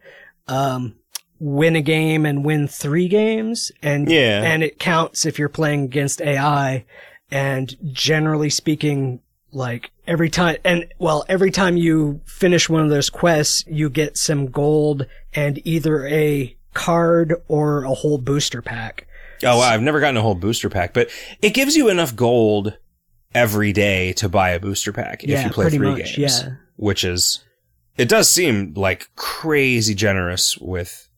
um, win a game and win three games, and Yeah. and it counts if you're playing against AI. And generally speaking, like every time, and well, every time you finish one of those quests, you get some gold and either a card or a whole booster pack. Oh, wow, I've never gotten a whole booster pack, but it gives you enough gold every day to buy a booster pack if Yeah, you play three much, games. yeah. Which is, it does seem like crazy generous with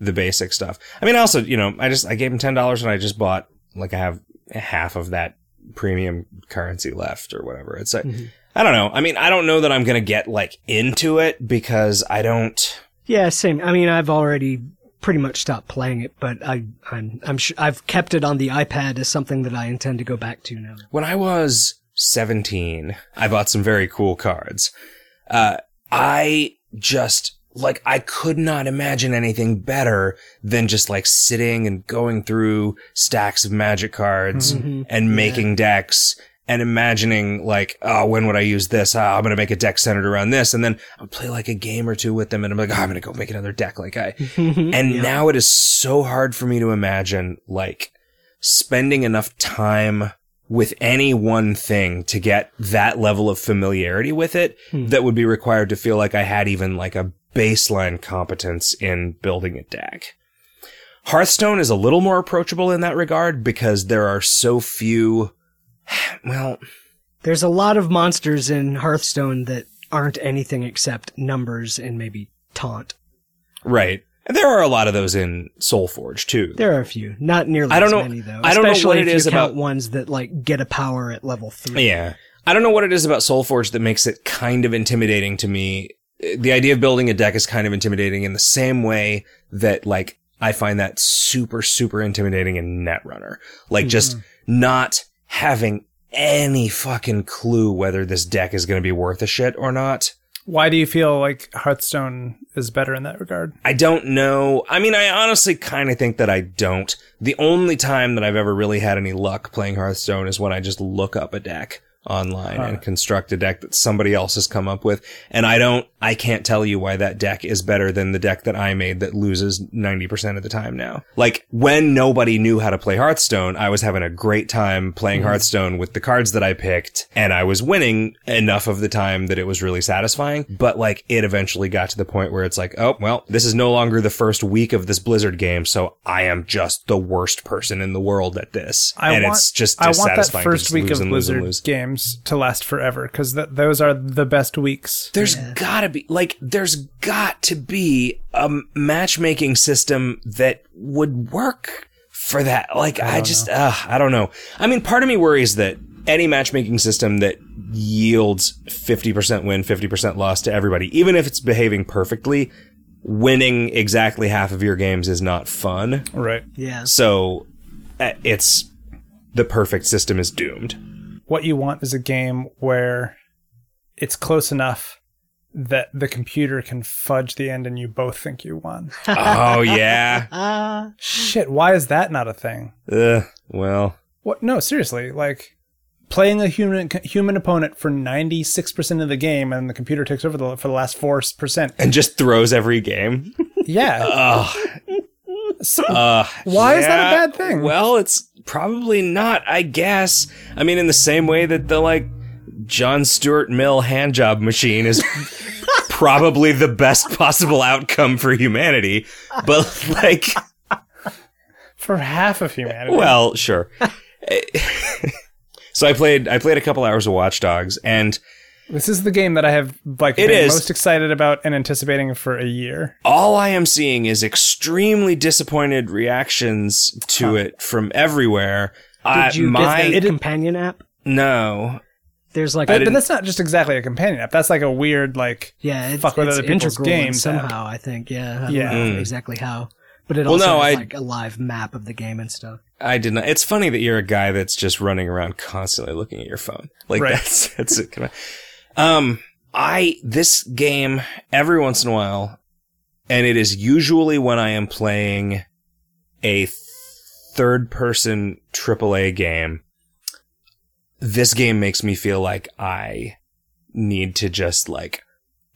the basic stuff. I mean, also, you know, I just, I gave him $10 and I just bought, like, I have half of that premium currency left or whatever. It's like, Mm-hmm. I don't know. I mean, I don't know that I'm going to get, like, into it because I don't, Yeah, same. I mean, I've already pretty much stopped playing it, but I, I'm, I'm sure I've kept it on the iPad as something that I intend to go back to now. when I was 17, I bought some very cool cards. Uh, I just, like, I could not imagine anything better than just like sitting and going through stacks of magic cards mm-hmm. and making decks and imagining like, oh, when would I use this? Oh, I'm going to make a deck centered around this. And then I'll play like a game or two with them and I'm like, oh, I'm going to go make another deck like I, and now it is so hard for me to imagine like spending enough time with any one thing to get that level of familiarity with it hmm. that would be required to feel like I had even like a baseline competence in building a deck. Hearthstone is a little more approachable in that regard because there are so few, well, There's a lot of monsters in Hearthstone that aren't anything except numbers and maybe taunt. Right. And there are a lot of those in Solforge too. There are a few, not nearly I don't as know- many though. I don't know what it is about- ones that like get a power at level three. Yeah. I don't know what it is about Solforge that makes it kind of intimidating to me. The idea of building a deck is kind of intimidating in the same way that like I find that super, super intimidating in Netrunner. Like just hmm. not having any fucking clue whether this deck is going to be worth a shit or not. Why do you feel like Hearthstone is better in that regard? I don't know. I mean, I honestly kind of think that I don't. The only time that I've ever really had any luck playing Hearthstone is when I just look up a deck online and construct a deck that somebody else has come up with. And I don't, I can't tell you why that deck is better than the deck that I made that loses 90% of the time now. Like when nobody knew how to play Hearthstone, I was having a great time playing mm-hmm. Hearthstone with the cards that I picked and I was winning enough of the time that it was really satisfying. But like it eventually got to the point where it's like, oh, well, this is no longer the first week of this Blizzard game. So I am just the worst person in the world at this. I and want, it's just I want that first week of and lose and Blizzard lose. Games to last forever because th- those are the best weeks. There's gotta be, like, there's got to be a matchmaking system that would work for that. Like, I, just, uh, I don't know. I mean, part of me worries that any matchmaking system that yields 50% win, 50% loss to everybody, even if it's behaving perfectly, winning exactly half of your games is not fun. Right. Yeah. So, uh, it's, the perfect system is doomed. What you want is a game where it's close enough that the computer can fudge the end and you both think you won. oh, yeah. Ah. Shit, why is that not a thing? Uh, well, What? No, seriously. Like playing a human human opponent for ninety six percent of the game, and the computer takes over the, for the last four percent. and just throws every game. Yeah. Ugh. So- Uh, Why is that a bad thing? Well, it's probably not, I guess. I mean, in the same way that the, like, John Stuart Mill handjob machine is probably the best possible outcome for humanity. But, like, for half of humanity. well, sure. so I played, I played a couple hours of Watch Dogs and this is the game that I have like It been is. most excited about and anticipating for a year. all I am seeing is extremely disappointed reactions to it from everywhere. Did you my, get the companion app? no, There's like But, but that's not just exactly a companion app. That's like a weird like yeah, it's, fuck with it's other people's integral in games app. somehow. I think yeah, I don't Yeah. know Mm. exactly how, but it Well, also no, has I- like a live map of the game and stuff. I did not. It's funny that you're a guy that's just running around constantly looking at your phone. Like Right. that's that's it. Kind of, um, I this game every once in a while, and it is usually when I am playing a third person AAA game. This game makes me feel like I need to just like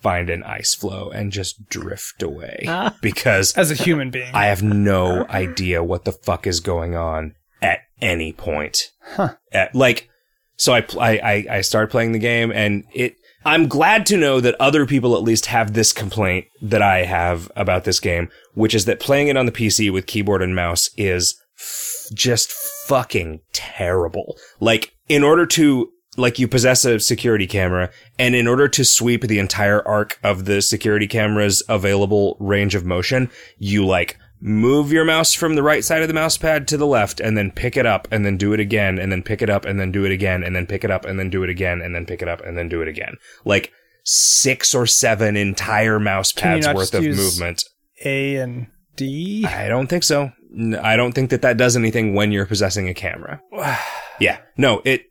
find an ice floe and just drift away because as a human being. I have no idea what the fuck is going on at any point. Huh. At, like, so I, I, I started playing the game and it, I'm glad to know that other people at least have this complaint that I have about this game, which is that playing it on the PC with keyboard and mouse is f- just fucking terrible. Like, in order to, like, you possess a security camera, and in order to sweep the entire arc of the security camera's available range of motion, you, like, move your mouse from the right side of the mouse pad to the left, and then pick it up, and then do it again, and then pick it up, and then do it again, and then pick it up, and then do it again, and then pick it up, and then do it again. Like, six or seven entire mouse pads worth of movement. A and D. I don't think so. I don't think that that does anything when you're possessing a camera. yeah, no, it, it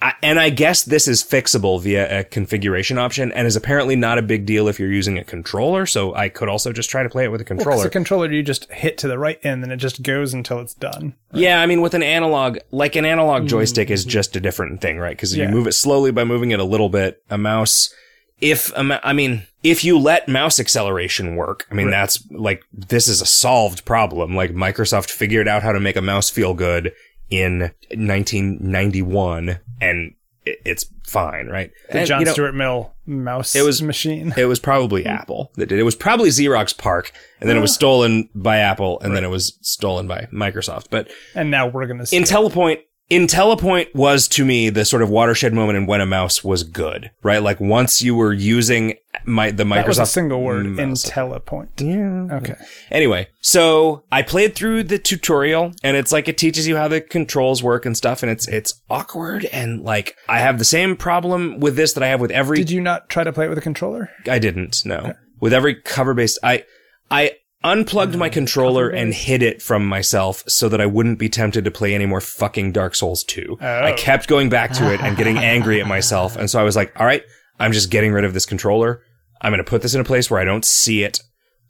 I, and I guess this is fixable via a configuration option and is apparently not a big deal if you're using a controller. So I could also just try to play it with a Well, 'cause controller. controller you just hit to the right end and it just goes until it's done. Yeah, I mean, with an analog, like an analog mm-hmm. joystick is just a different thing, right? Because Yeah. you move it slowly by moving it a little bit. A mouse, if I mean, if you let mouse acceleration work, I mean, Right. that's like this is a solved problem. Like Microsoft figured out how to make a mouse feel good in 1991, and it, it's fine, right? The And, John you know, Stuart Mill mouse It was- machine. it was probably hmm. Apple that did. It was probably Xerox PARC, and then it was ah. stolen by Apple, and then it was stolen by Microsoft. But and now we're gonna see. IntelliPoint IntelliPoint was to me the sort of watershed moment in when a mouse was good, right? Like once you were using my the Microsoft That was a single word. mouse. IntelliPoint. Yeah. Okay. Anyway, so I played through the tutorial and it's like it teaches you how the controls work and stuff and it's it's awkward and like I have the same problem with this that I have with every Did you not try to play it with a controller? I didn't, no. With every cover based I I unplugged my controller and hid it from myself so that I wouldn't be tempted to play any more fucking Dark Souls 2. I kept going back to it and getting angry at myself and so I was like, "All right, I'm just getting rid of this controller. I'm going to put this in a place where I don't see it."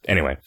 Anyway,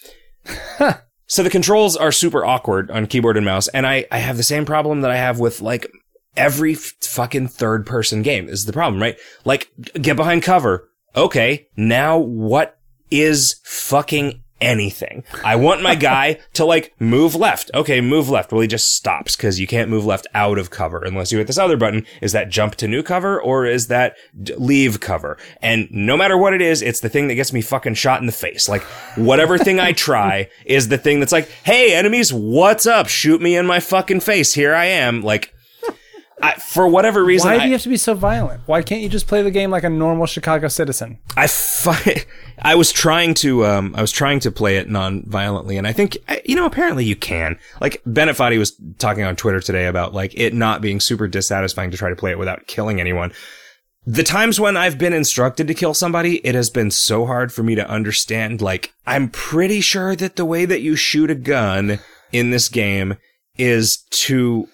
so the controls are super awkward on keyboard and mouse, and I, I have the same problem that I have with like every f- fucking third person game is the problem, right? Like, get behind cover. Okay, now what is fucking anything? I want my guy to like move left. Okay, move left. Well, he just stops because you can't move left out of cover unless you hit this other button. Is that jump to new cover or is that d- leave cover? And no matter what it is, it's the thing that gets me fucking shot in the face. Like, whatever thing I try is the thing that's like, hey, enemies, what's up? Shoot me in my fucking face. Here I am. Like, I, for whatever reason, Why I, do you have to be so violent? Why can't you just play the game like a normal Chicago citizen? I fi- I was trying to um I was trying to play it non-violently and I think you know apparently you can. Like Bennett Foddy was talking on Twitter today about like it not being super dissatisfying to try to play it without killing anyone. The times when I've been instructed to kill somebody, it has been so hard for me to understand like I'm pretty sure that the way that you shoot a gun in this game is to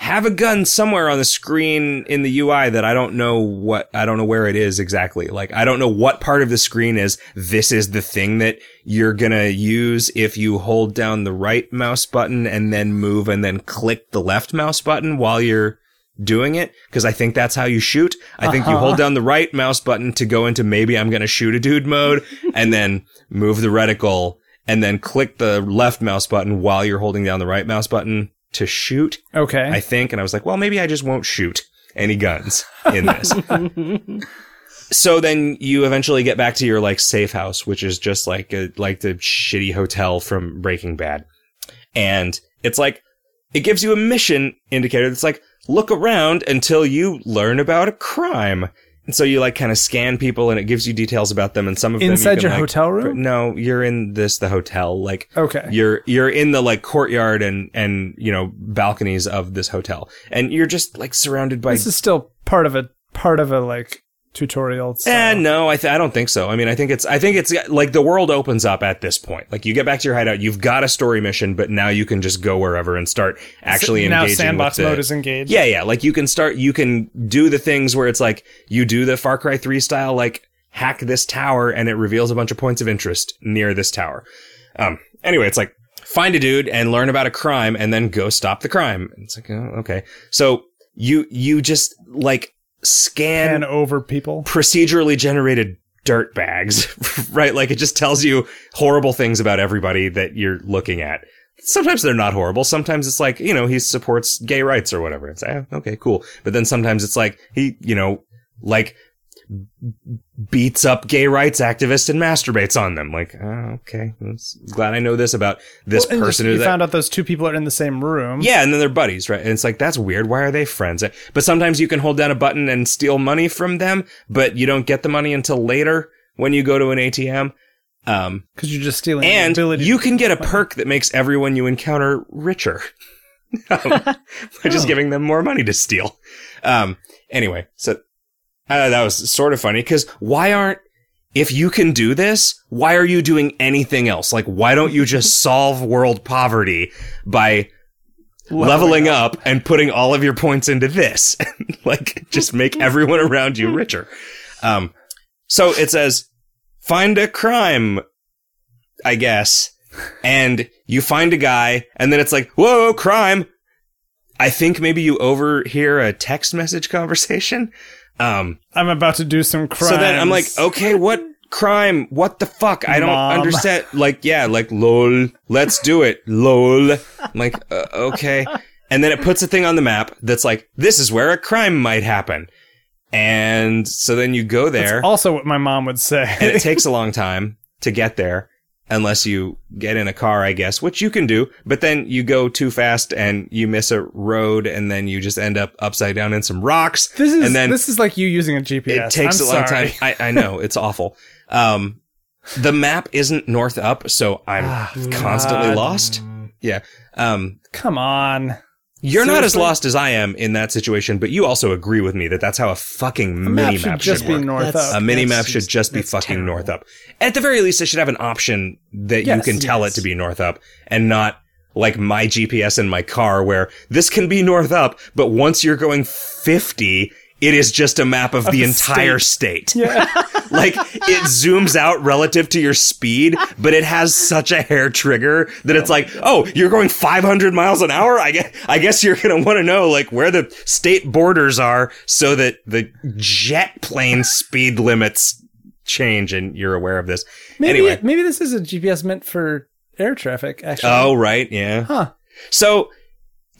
have a gun somewhere on the screen in the UI that I don't know what, I don't know where it is exactly. Like, I don't know what part of the screen is, this is the thing that you're gonna use if you hold down the right mouse button and then move and then click the left mouse button while you're doing it. Cause I think that's how you shoot. I think you hold uh-huh. down the right mouse button to go into maybe I'm gonna shoot a dude mode and then move the reticle and then click the left mouse button while you're holding down the right mouse button to shoot. Okay. I think. And I was like, well, maybe I just won't shoot any guns in this. so then you eventually get back to your like safe house, which is just like a, like the shitty hotel from Breaking Bad. And it's like, it gives you a mission indicator that's like, look around until you learn about a crime. And so you like kind of scan people and it gives you details about them and some of them you Inside your like, hotel room? No, you're in this, the hotel. Like, Okay. you're you're in the like courtyard and and you know balconies of this hotel and you're just like surrounded by This is still part of a part of a like tutorial. style. and no I, th- I don't think so i mean i think it's i think it's like the world opens up at this point like you get back to your hideout you've got a story mission but now you can just go wherever and start actually now engaging sandbox with the, mode is engaged. yeah yeah like you can start you can do the things where it's like you do the far cry 3 style like hack this tower and it reveals a bunch of points of interest near this tower um anyway it's like find a dude and learn about a crime and then go stop the crime it's like oh, okay so you you just like scan over people. procedurally generated dirt bags, right? Like it just tells you horrible things about everybody that you're looking at. Sometimes they're not horrible. Sometimes it's like, you know, he supports gay rights or whatever. It's, eh, okay, cool. But then sometimes it's like, he, you know, like beats up gay rights activists and masturbates on them. Like, oh, okay. I'm glad I know this about this just- person you who that, found out those two people are in the same room. yeah, and then they're buddies, right? And it's like, that's weird. Why are they friends? But sometimes you can hold down a button and steal money from them, but you don't get the money until later when you go to an ATM. Um, because you're just stealing. the and you can get a perk that makes everyone you encounter richer. um, by just Oh. giving them more money to steal. Um, anyway, so uh, that was sort of funny because why aren't if you can do this, why are you doing anything else? Like, why don't you just solve world poverty by leveling up and putting all of your points into this? like, just make everyone around you richer. Um, so it says, find a crime, I guess. And you find a guy, and then it's like, whoa, crime. I think maybe you overhear a text message conversation. Um, I'm about to do some crime. so then I'm like, okay, what crime? What the fuck? I don't Mom. understand. Like, yeah, like, lol, let's do it, lol. I'm like, uh, okay. And then it puts a thing on the map that's like, this is where a crime might happen. And so then you go there also what my mom would say. and it takes a long time to get there. Unless you get in a car, I guess, which you can do. But then you go too fast and you miss a road, and then you just end up upside down in some rocks. This is and then this is like you using a GPS. it takes I'm a long sorry. time. I, I know it's awful. Um, the map isn't north up, so I'm Ah, constantly God. lost. Yeah. Um, Come on. You're not as Seriously? lost as I am in that situation, but you also agree with me that that's how a fucking A mini map map should just be work. north That's- up. a mini map should just- just be fucking terrible. north up. At the very least, it should have an option that you can tell yes. it to be north up and not like my GPS in my car where this can be north up, but once you're going 50, it is just a map of, the, the entire state. Yeah. like it zooms out relative to your speed, but it has such a hair trigger that it's oh like, oh, you're going 500 miles an hour. I guess, I guess you're gonna want to know like where the state borders are so that the jet plane speed limits change, and you're aware of this. maybe anyway, maybe this is a GPS meant for air traffic. Actually. oh right, yeah. Huh. So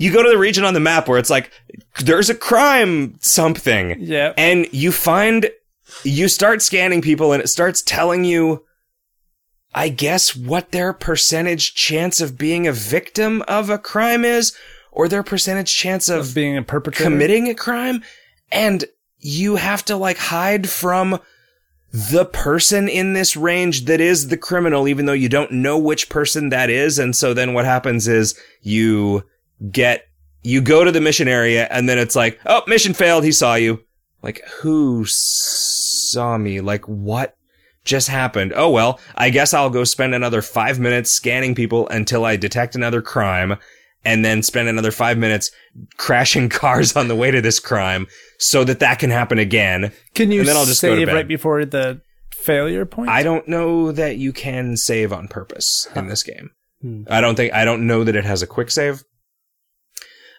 you go to the region on the map where it's like there's a crime something. Yeah. and you find you start scanning people and it starts telling you i guess what their percentage chance of being a victim of a crime is or their percentage chance Of of being a perpetrator. committing a crime and you have to like hide from the person in this range that is the criminal even though you don't know which person that is and so then what happens is you get you go to the mission area and then it's like oh mission failed he saw you like who saw me like what just happened oh well i guess i'll go spend another 5 minutes scanning people until i detect another crime and then spend another 5 minutes crashing cars on the way to this crime so that that can happen again Can you and then I'll just save right before the failure point? I don't know that you can save on purpose in this game. Hmm. I don't think I don't know that it has a quick save.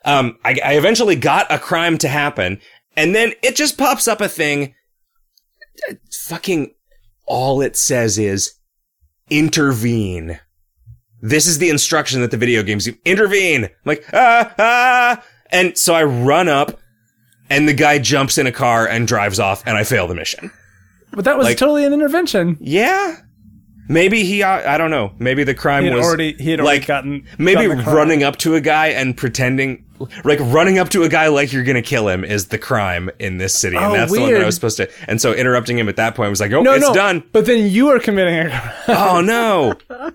Um, I, I eventually got a crime to happen, and then it just pops up a thing. Fucking, all it says is intervene. This is the instruction that the video games you intervene. I'm like ah ah, and so I run up, and the guy jumps in a car and drives off, and I fail the mission. But that was like- totally an intervention. Yeah. Maybe he, uh, I don't know. Maybe the crime was already he had already like, gotten maybe gotten running up to a guy and pretending, like running up to a guy like you're gonna kill him is the crime in this city, and Oh, that's the one that I was supposed to. And so interrupting him at that point was like, oh, No, it's no. done. But then you are committing a crime. oh no.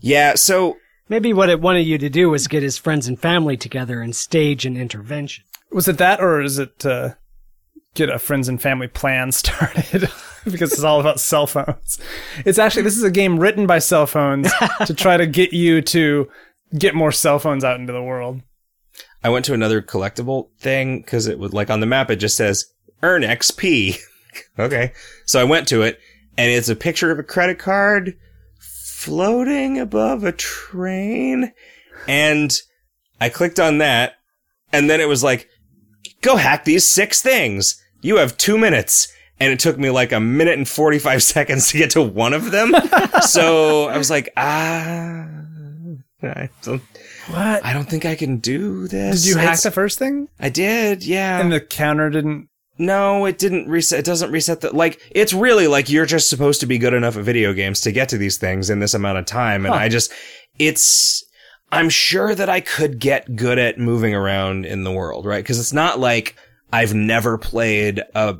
Yeah. So Maybe what it wanted you to do was get his friends and family together and stage an intervention. Was it that, or is it uh, get a friends and family plan started? because it's all about cell phones. It's actually this is a game written by cell phones to try to get you to get more cell phones out into the world. I went to another collectible thing because it was like on the map it just says earn XP. okay. So I went to it and it's a picture of a credit card floating above a train and I clicked on that and then it was like go hack these six things. You have 2 minutes. And it took me like a minute and 45 seconds to get to one of them. so I was like, ah, I don't, What? I don't think I can do this. Did you hack It's- the first thing? I did, yeah. And the counter didn't. no, it didn't reset. It doesn't reset the like. It's really like you're just supposed to be good enough at video games to get to these things in this amount of time, and Huh. I just, it's. I'm sure that I could get good at moving around in the world, right? Because it's not like I've never played a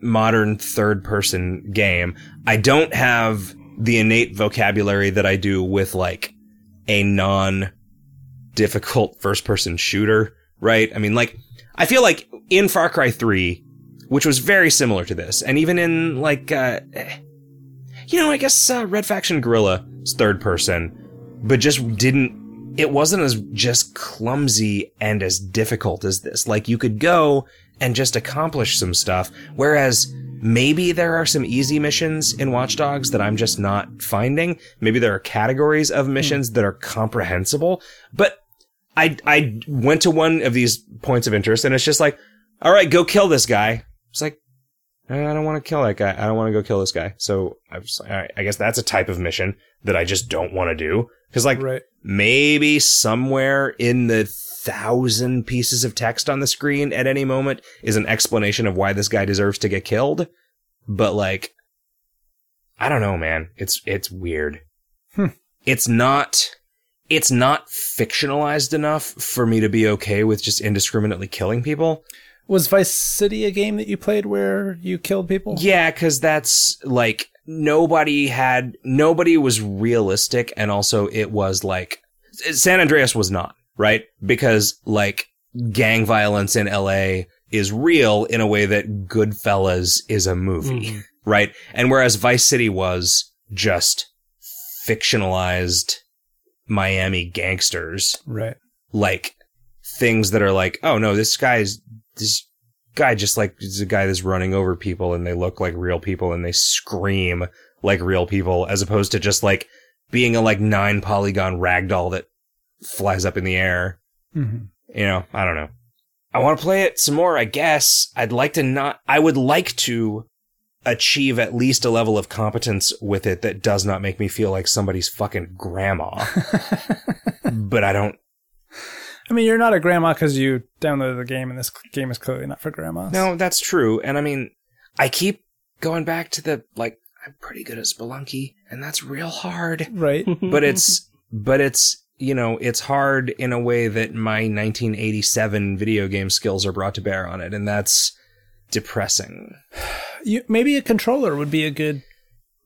modern third person game. I don't have the innate vocabulary that I do with like a non difficult first person shooter, right? I mean, like, I feel like in Far Cry 3, which was very similar to this, and even in like, uh, you know, I guess uh, Red Faction Guerrilla is third person, but just didn't. It wasn't as just clumsy and as difficult as this. Like you could go and just accomplish some stuff, whereas maybe there are some easy missions in Watch Dogs that I'm just not finding. Maybe there are categories of missions that are comprehensible, but I I went to one of these points of interest and it's just like, all right, go kill this guy. It's like, I don't want to kill that guy. I don't want to go kill this guy. So I was like, all right, I guess that's a type of mission that I just don't want to do. Cause like Right. maybe somewhere in the thousand pieces of text on the screen at any moment is an explanation of why this guy deserves to get killed. But like, I don't know, man. It's, it's weird. Hmm. it's not it's not fictionalized enough for me to be okay with just indiscriminately killing people. Was Vice City a game that you played where you killed people? Yeah, because that's like nobody had nobody was realistic, and also it was like San Andreas was not right because like gang violence in L.A. is real in a way that Goodfellas is a movie, mm-hmm. right? And whereas Vice City was just fictionalized Miami gangsters, Right. like things that are like, oh no, this guy's this guy just like is a guy that's running over people and they look like real people and they scream like real people as opposed to just like being a like nine polygon ragdoll that flies up in the air. hmm You know, I don't know. I want to play it some more, I guess. I'd like to not, I would like to achieve at least a level of competence with it that does not make me feel like somebody's fucking grandma. but I don't I mean, you're not a grandma because you downloaded the game, and this game is clearly not for grandmas. No, that's true. And I mean, I keep going back to the like I'm pretty good at Spelunky, and that's real hard. Right. But it's but it's you know it's hard in a way that my 1987 video game skills are brought to bear on it, and that's depressing. you, maybe a controller would be a good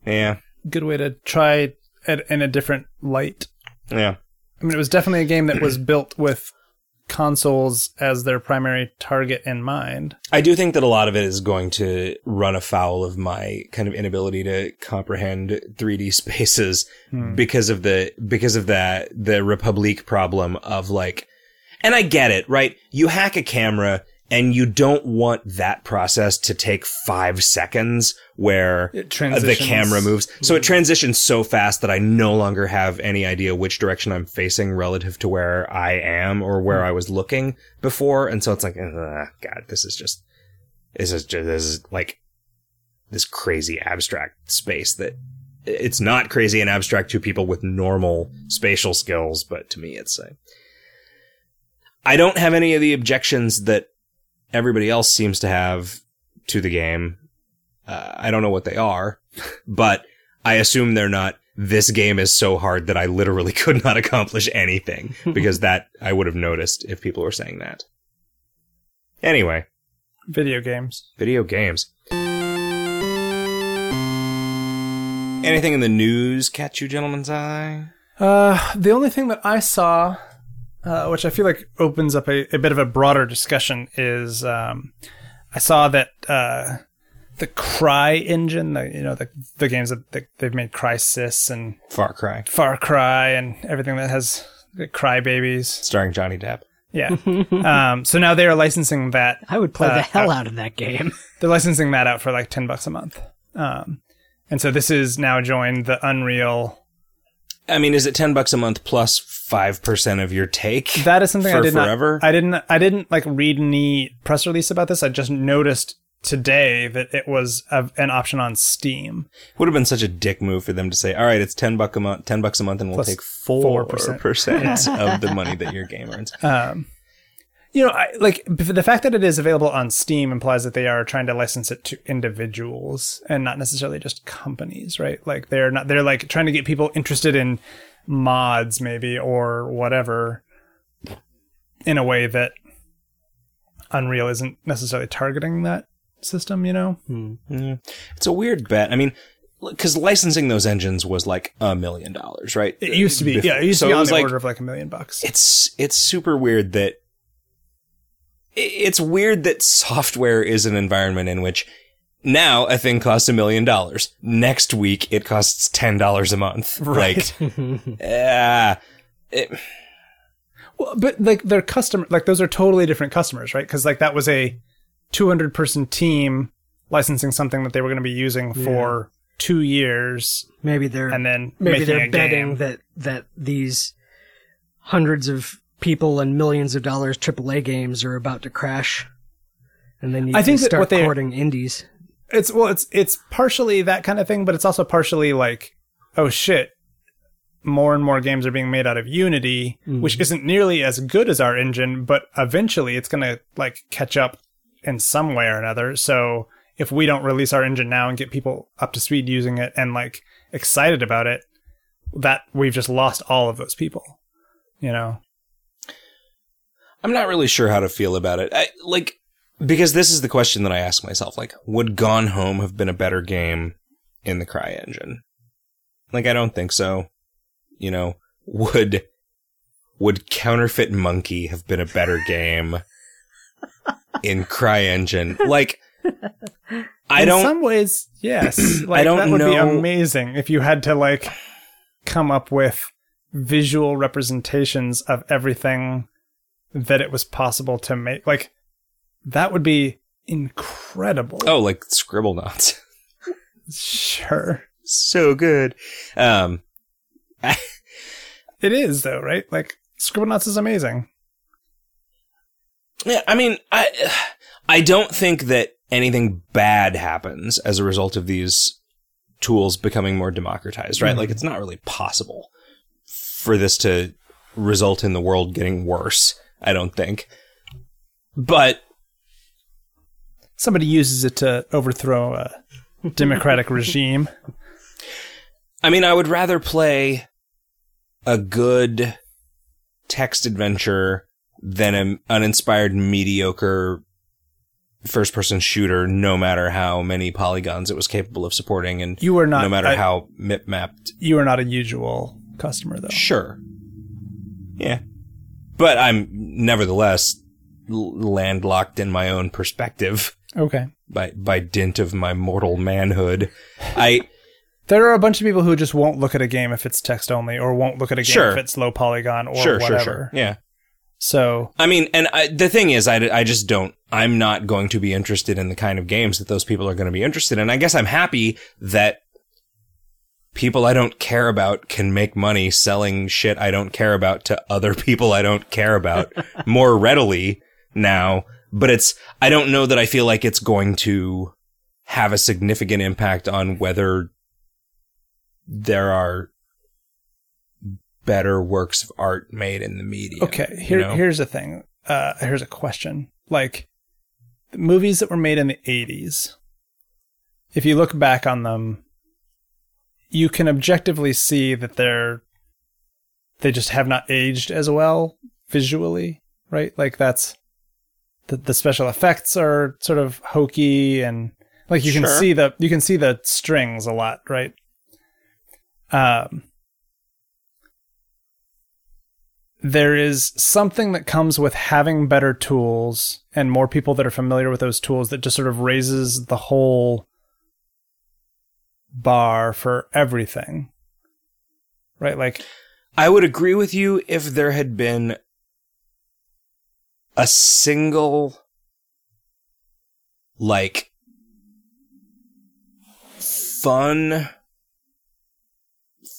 Yeah, good way to try it in a different light. yeah. I mean, it was definitely a game that was built with consoles as their primary target in mind. I do think that a lot of it is going to run afoul of my kind of inability to comprehend 3D spaces hmm. because of the because of that the Republique problem of like and I get it, right? You hack a camera and you don't want that process to take 5 seconds where the camera moves. So it transitions so fast that I no longer have any idea which direction I'm facing relative to where I am or where I was looking before. And so it's like, uh, God, this is just, this is just, this is like this crazy abstract space that it's not crazy and abstract to people with normal spatial skills, but to me, it's like, I don't have any of the objections that everybody else seems to have to the game. Uh, I don't know what they are, but I assume they're not. This game is so hard that I literally could not accomplish anything because that I would have noticed if people were saying that. Anyway, Video games. video games. Anything in the news catch you gentlemen's eye? Uh, the only thing that I saw, uh, which I feel like opens up a, a bit of a broader discussion, is um, I saw that uh, the CryEngine, the, you know, the the games that they- they've made Crysis and Far Cry, Far Cry and everything that has the Cry babies. starring Johnny Depp. Yeah. um, so now they are licensing that. I would play Uh, the hell uh, out of that game. They're licensing that out for like ten bucks a month. Um, and so this is now joined the Unreal. I mean, is it ten bucks a month plus five percent of your take? That is something I did forever? not. I didn't. I didn't like read any press release about this. I just noticed today that it was a, an option on Steam. Would have been such a dick move for them to say, "All right, it's ten buck a month, ten bucks a month, and we'll Plus take four 4%. of the money that your game earns." Um, you know, I, like the fact that it is available on Steam implies that they are trying to license it to individuals and not necessarily just companies, right? Like they're not. They're like trying to get people interested in mods, maybe or whatever, in a way that Unreal isn't necessarily targeting that system. You know. Hmm. Yeah. It's a weird bet. I mean, because licensing those engines was like a million dollars, right? It used to be, yeah, it used so to be on the like order of like a million bucks. it's it's super weird that it's weird that software is an environment in which now a thing costs a million dollars. Next week it costs ten dollars a month. Right. Like, yeah, it, Well, but like their customer, like those are totally different customers, right? Because like that was a 200 person team licensing something that they were going to be using for two years, Maybe they're and then maybe they're a betting game. that that these hundreds of people and millions of dollars AAA games are about to crash, and then you I think that start what they- indies. It's well, it's it's partially that kind of thing, but it's also partially like, oh shit, more and more games are being made out of Unity, which mm-hmm. isn't nearly as good as our engine, but eventually it's going to like catch up in some way or another. So if we don't release our engine now and get people up to speed using it and like excited about it, that we've just lost all of those people. You know, I'm not really sure how to feel about it. I, like, because this is the question that I ask myself. Like, would Gone Home have been a better game in the CryEngine? Like, I don't think so. You know, would, would Counterfeit Monkey have been a better game in CryEngine? Like, I in don't, In some ways, yes. Like, don't that would be know- amazing if you had to like come up with visual representations of everything that it was possible to make. Like that would be incredible. oh, like Scribblenauts. sure. so good. Um, It is though, right? Like scribble Scribblenauts is amazing. Yeah, I mean, I I don't think that anything bad happens as a result of these tools becoming more democratized, right? Like it's not really possible for this to result in the world getting worse, I don't think. But Somebody uses it to overthrow a democratic regime. I mean, I would rather play a good text adventure than an uninspired, mediocre first person shooter, no matter how many polygons it was capable of supporting and You are not no matter I- how mip mapped. You are not a usual customer though. Sure. Yeah. But I'm nevertheless landlocked in my own perspective Okay. by, by dint of my mortal manhood. I, There are a bunch of people who just won't look at a game if it's text only, or won't look at a game Sure. if it's low polygon or sure, whatever. sure, sure. Yeah. So I mean, and I, the thing is, I, I just don't, I'm not going to be interested in the kind of games that those people are going to be interested in. I guess I'm happy that people I don't care about can make money selling shit I don't care about to other people I don't care about more readily now. But it's, I don't know that I feel like it's going to have a significant impact on whether there are better works of art made in the media. okay, you know? here's a thing. Uh, here's a question. Like the movies that were made in the '80s, if you look back on them, you can objectively see that they're they just have not aged as well visually, right? Like that's the the special effects are sort of hokey and like you can Sure. see the you can see the strings a lot, right? Um there is something that comes with having better tools and more people that are familiar with those tools that just sort of raises the whole bar for everything. Right? Like I would agree with you if there had been a single, like, fun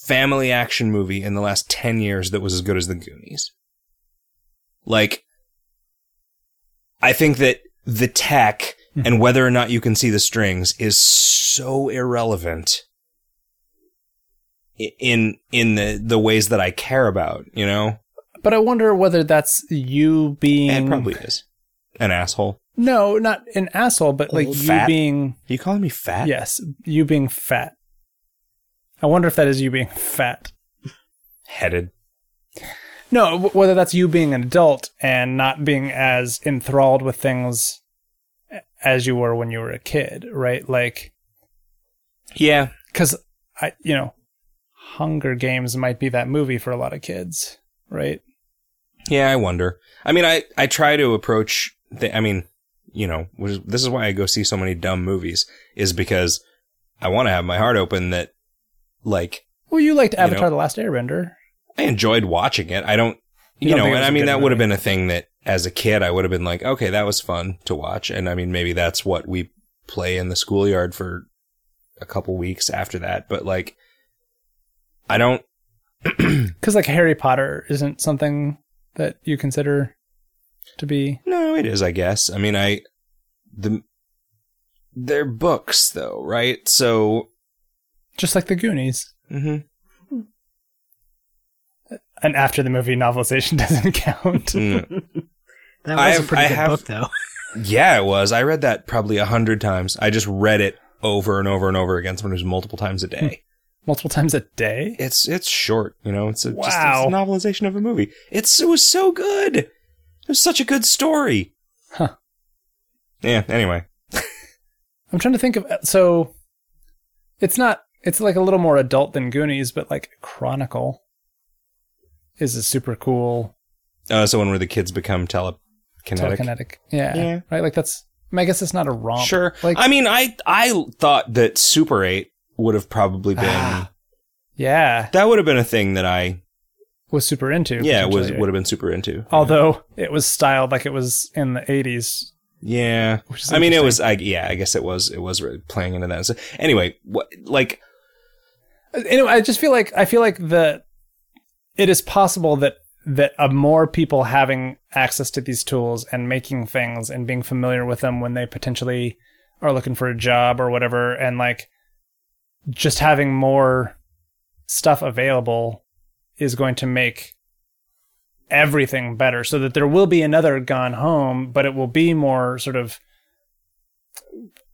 family action movie in the last 10 years that was as good as The Goonies. Like, I think that the tech hmm. and whether or not you can see the strings is so irrelevant in in the the ways that I care about, you know? But I wonder whether that's you being And it probably is. An asshole. No, not an asshole, but oh, like Old you fat? being you calling me fat? yes, you being fat. I wonder if that is you being fat. Headed. No, w- whether that's you being an adult and not being as enthralled with things as you were when you were a kid, right? Like, Yeah. because I, you know, Hunger Games might be that movie for a lot of kids, right? Yeah, I wonder. I mean, I, I try to approach, the, I mean, you know, is- this is why I go see so many dumb movies, is because I want to have my heart open that, like, Well, you liked know- Avatar: The Last Airbender. I enjoyed watching it. I don't, You you, don't know, and I mean, that would have been a thing that as a kid, I would have been like, okay, that was fun to watch. And I mean, maybe that's what we play in the schoolyard for a couple weeks after that. But like, I don't, Because like Harry Potter isn't something that you consider to be. No, it is, I guess. I mean, I the they're books though, right? So, Just like the Goonies. mhm. And after the movie novelization doesn't count. Mm. That I was a pretty I good have- book, though. yeah, it was. I read that probably a hundred times. I just read it over and over and over again, sometimes multiple times a day. Multiple times a day. It's it's short, you know. It's a, just it's a novelization of a movie. It's it was so good. It was such a good story. Huh. Yeah. Anyway, I'm trying to think of so it's not it's like a little more adult than Goonies, but like Chronicle is a super cool uh, so one where the kids become telekinetic. telekinetic. Yeah, Yeah. Right? Like that's I, mean, I guess it's not a romp. Sure. Like I mean, I I thought that Super Eight would have probably been Ah, yeah, that would have been a thing that I was super into. yeah was would have been super into. Although it was styled like it was in the 80s. Yeah. I mean, it was. I yeah. I guess it was. It was really playing into that. So anyway, what like Anyway, I just feel like I feel like the it is possible that that uh, more people having access to these tools and making things and being familiar with them when they potentially are looking for a job or whatever and like just having more stuff available is going to make everything better so that there will be another gone home but it will be more sort of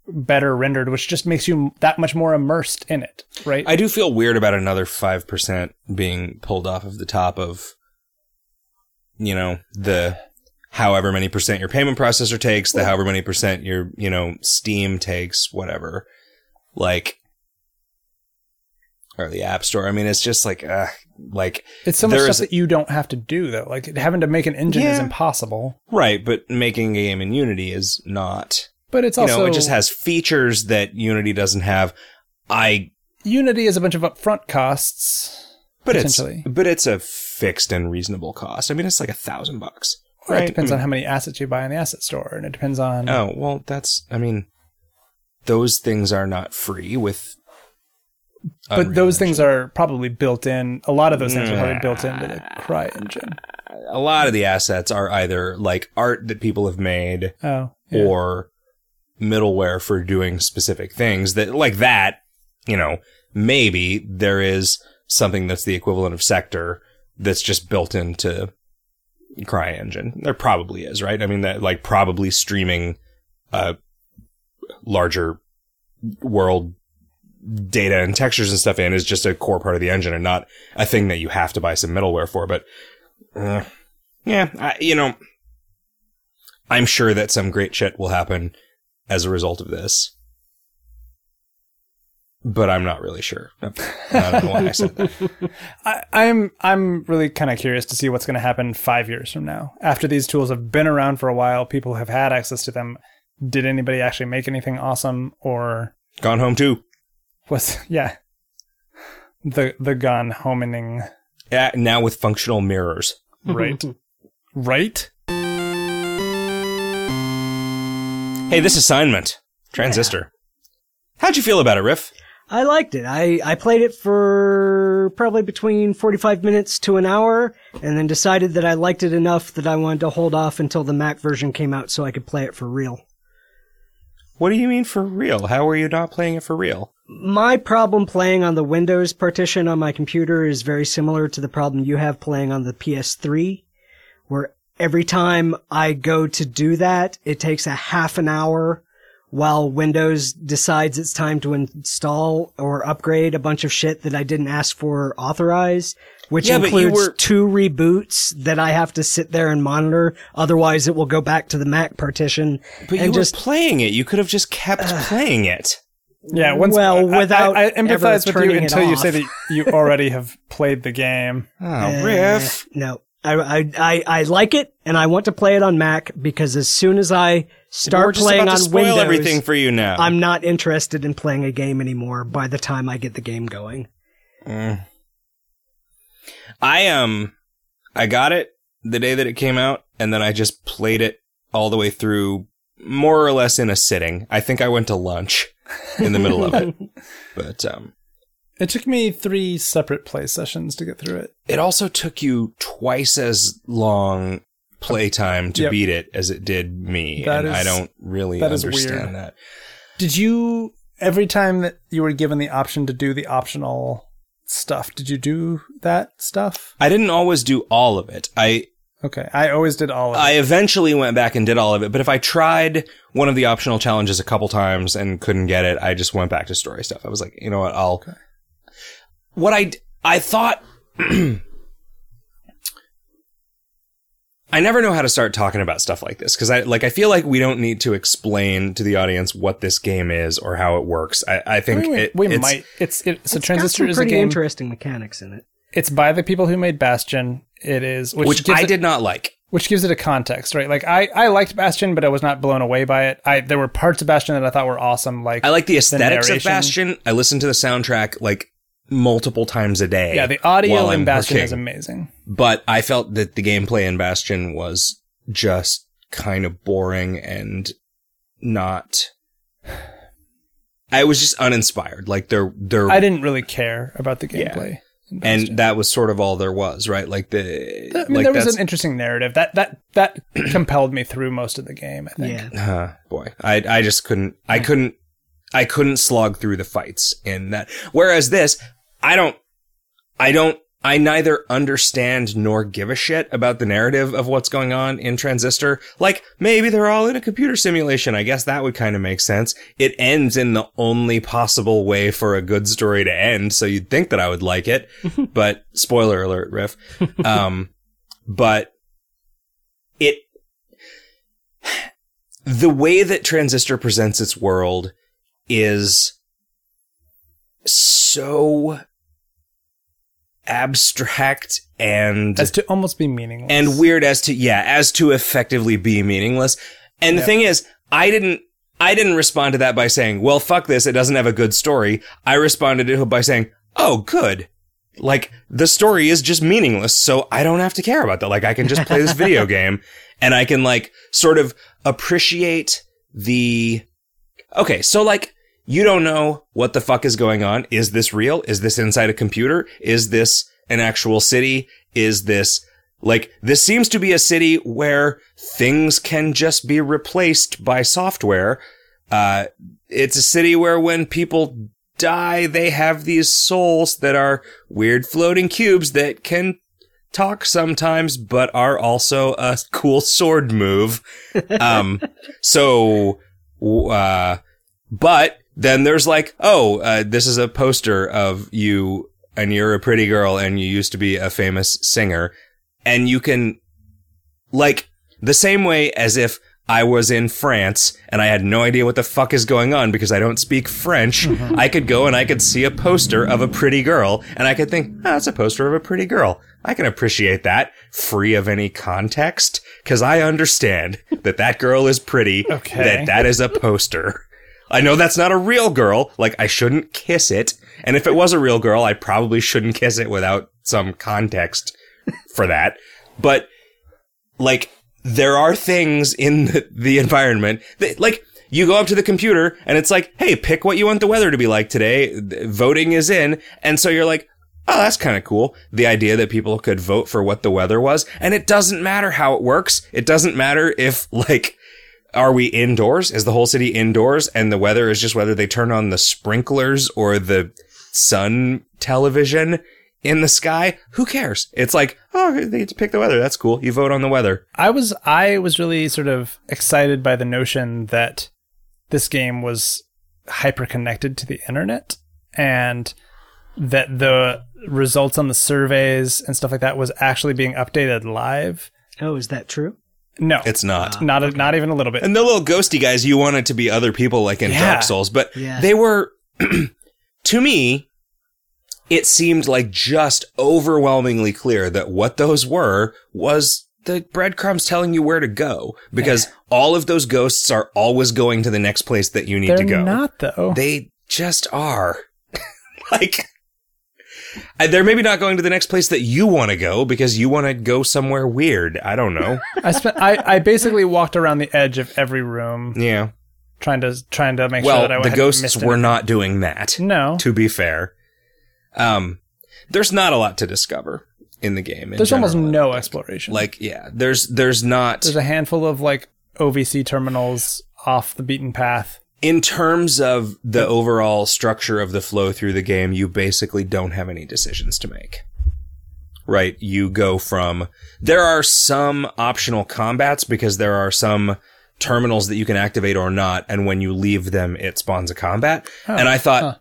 better rendered which just makes you that much more immersed in it right? I do feel weird about another five percent being pulled off of the top of, you know, the however many percent your payment processor takes, the however many percent your you know Steam takes, whatever, like, or the App Store. I mean, it's just like, uh, like It's so much stuff that you don't have to do though. Like having to make an engine is impossible. right, but making a game in Unity is not. But it's You also know, it just has features that Unity doesn't have. I Unity is a bunch of upfront costs. but it's but it's a fixed and reasonable cost. I mean, it's like a thousand bucks. Right. It depends I on how many assets you buy in the asset store, and it depends on. Oh, well, that's, I mean, those things are not free with. But those Engine. things are probably built in. A lot of those things are probably built into the CryEngine. A lot of the assets are either like art that people have made Oh, yeah. or middleware for doing specific things that, like that, you know, maybe there is something that's the equivalent of Sector that's just built into CryEngine. There probably is, right? I mean, that like probably streaming a larger world data and textures and stuff in is just a core part of the engine and not a thing that you have to buy some middleware for. But uh, yeah, I, you know, I'm sure that some great shit will happen as a result of this. But I'm not really sure. I don't know why I said that. I, I'm I'm really kind of curious to see what's going to happen five years from now. After these tools have been around for a while, people have had access to them. Did anybody actually make anything awesome, or Gone home too. Was yeah the the gun homing Yeah, now with functional mirrors. right right Hey, this assignment. Transistor. How'd you feel about it, Riff? I liked it. I, I played it for probably between 45 minutes to an hour and then decided that I liked it enough that I wanted to hold off until the Mac version came out so I could play it for real. What do you mean for real? How are you not playing it for real? My problem playing on the Windows partition on my computer is very similar to the problem you have playing on the PS3, where every time I go to do that, it takes a half an hour while Windows decides it's time to install or upgrade a bunch of shit that I didn't ask for or authorize, which Yeah, includes were- two reboots that I have to sit there and monitor. Otherwise, it will go back to the Mac partition But you and were just playing it. You could have just kept playing it. yeah once Well, I- without I, I ever empathize with you until you say that you already have played the game Oh, Uh, Riff. No. I, I, I, I like it and I want to play it on Mac because as soon as I We're start just playing about on to spoil Windows, everything for you now. I'm not interested in playing a game anymore by the time I get the game going. Mm. I um I got it the day that it came out and then I just played it all the way through more or less in a sitting. I think I went to lunch in the middle of it. But um it took me three separate play sessions to get through it it also took you twice as long playtime to Yep. beat it as it did me That and I don't really that is understand that. did you every time that you were given the option to do the optional stuff did you do that stuff I didn't always do all of it. I okay i always did all of it I eventually went back and did all of it, but if I tried one of the optional challenges a couple times and couldn't get it, I just went back to story stuff. I was like, you know what, I'll what I, I thought I never know how to start talking about stuff like this because I like I feel like we don't need to explain to the audience what this game is or how it works. I, I I think mean, we, it, we it's- might. It's it's a It's got transistor some is a game. interesting mechanics in it. It's by the people who made Bastion. It is which, which gives I it, did not like. which gives it a context, right? Like I I liked Bastion, but I was not blown away by it. I there were parts of Bastion that I thought were awesome. Like I like the aesthetics of. Bastion. I listened to the soundtrack like multiple times a day. yeah, the audio in Bastion is amazing. but I felt that the gameplay in Bastion was just kind of boring and not. I was just uninspired. Like there, there, I didn't really care about the gameplay. in Bastion. and that was sort of all there was, right? Like the, I mean, like there was an interesting narrative that that that compelled me through most of the game. I think. Yeah. uh, boy, I, I just couldn't, I couldn't, I couldn't slog through the fights in that. Whereas this, I don't, I don't, I neither understand nor give a shit about the narrative of what's going on in Transistor. Like, maybe they're all in a computer simulation. I guess that would kind of make sense. It ends in the only possible way for a good story to end, so you'd think that I would like it. but, spoiler alert, Riff. Um, but it, the way that Transistor presents its world is so abstract and As to almost be meaningless. and weird as to yeah as to effectively be meaningless. And the thing is i didn't i didn't respond to that by saying well fuck this it doesn't have a good story. I responded to it by saying oh good. Like the story is just meaningless so i don't have to care about that. Like i can just play this video game and i can like sort of appreciate the okay so like you don't know what the fuck is going on. Is this real? Is this inside a computer? Is this an actual city? Is this like this seems to be a city where things can just be replaced by software. Uh it's a city where when people die they have these souls that are weird floating cubes that can talk sometimes but are also a cool sword move. Um so uh but then there's like oh uh, this is a poster of you and you're a pretty girl and you used to be a famous singer and you can like the same way as if I was in France and I had no idea what the fuck is going on because I don't speak French. I could go and I could see a poster of a pretty girl and I could think, oh, it's a poster of a pretty girl. I can appreciate that free of any context because I understand that that girl is pretty, Okay. that that is a poster. I know that's not a real girl. Like I shouldn't kiss it. And if it was a real girl, I probably shouldn't kiss it without some context for that. But like there are things in the, the environment that like you go up to the computer and it's like, hey, pick what you want the weather to be like today. Voting is in. And so you're like, oh, that's kind of cool. The idea that people could vote for what the weather was. And it doesn't matter how it works. It doesn't matter if like, are we indoors? Is the whole city indoors? And the weather is just whether they turn on the sprinklers or the sun television in the sky. Who cares? It's like, oh, they get to pick the weather. That's cool. You vote on the weather. I was I was really sort of excited by the notion that this game was hyper connected to the internet and that the results on the surveys and stuff like that was actually being updated live. Oh, is that true? No, It's not. Ah, not a, not even a little bit. And the little ghosty guys, you wanted to be other people like in Yeah. Dark Souls, but Yeah. they were, to me, it seemed like just overwhelmingly clear that what those were was the breadcrumbs telling you where to go because all of those ghosts are always going to the next place that you need They're to go. not though. They just are. like, I- they're maybe not going to the next place that you want to go because you want to go somewhere weird. I don't know. I spent I, I basically walked around the edge of every room yeah. trying to trying to make Well, sure that I was the ghosts were anything. not doing that. No, To be fair, um, there's not a lot to discover in the game. in there's almost no exploration. like yeah. There's there's not there's a handful of like OVC terminals off the beaten path. In terms of the overall structure of the flow through the game. You basically don't have any decisions to make. Right, you go from there are some optional combats because there are some terminals that you can activate or not, and when you leave them, it spawns a combat. and I thought,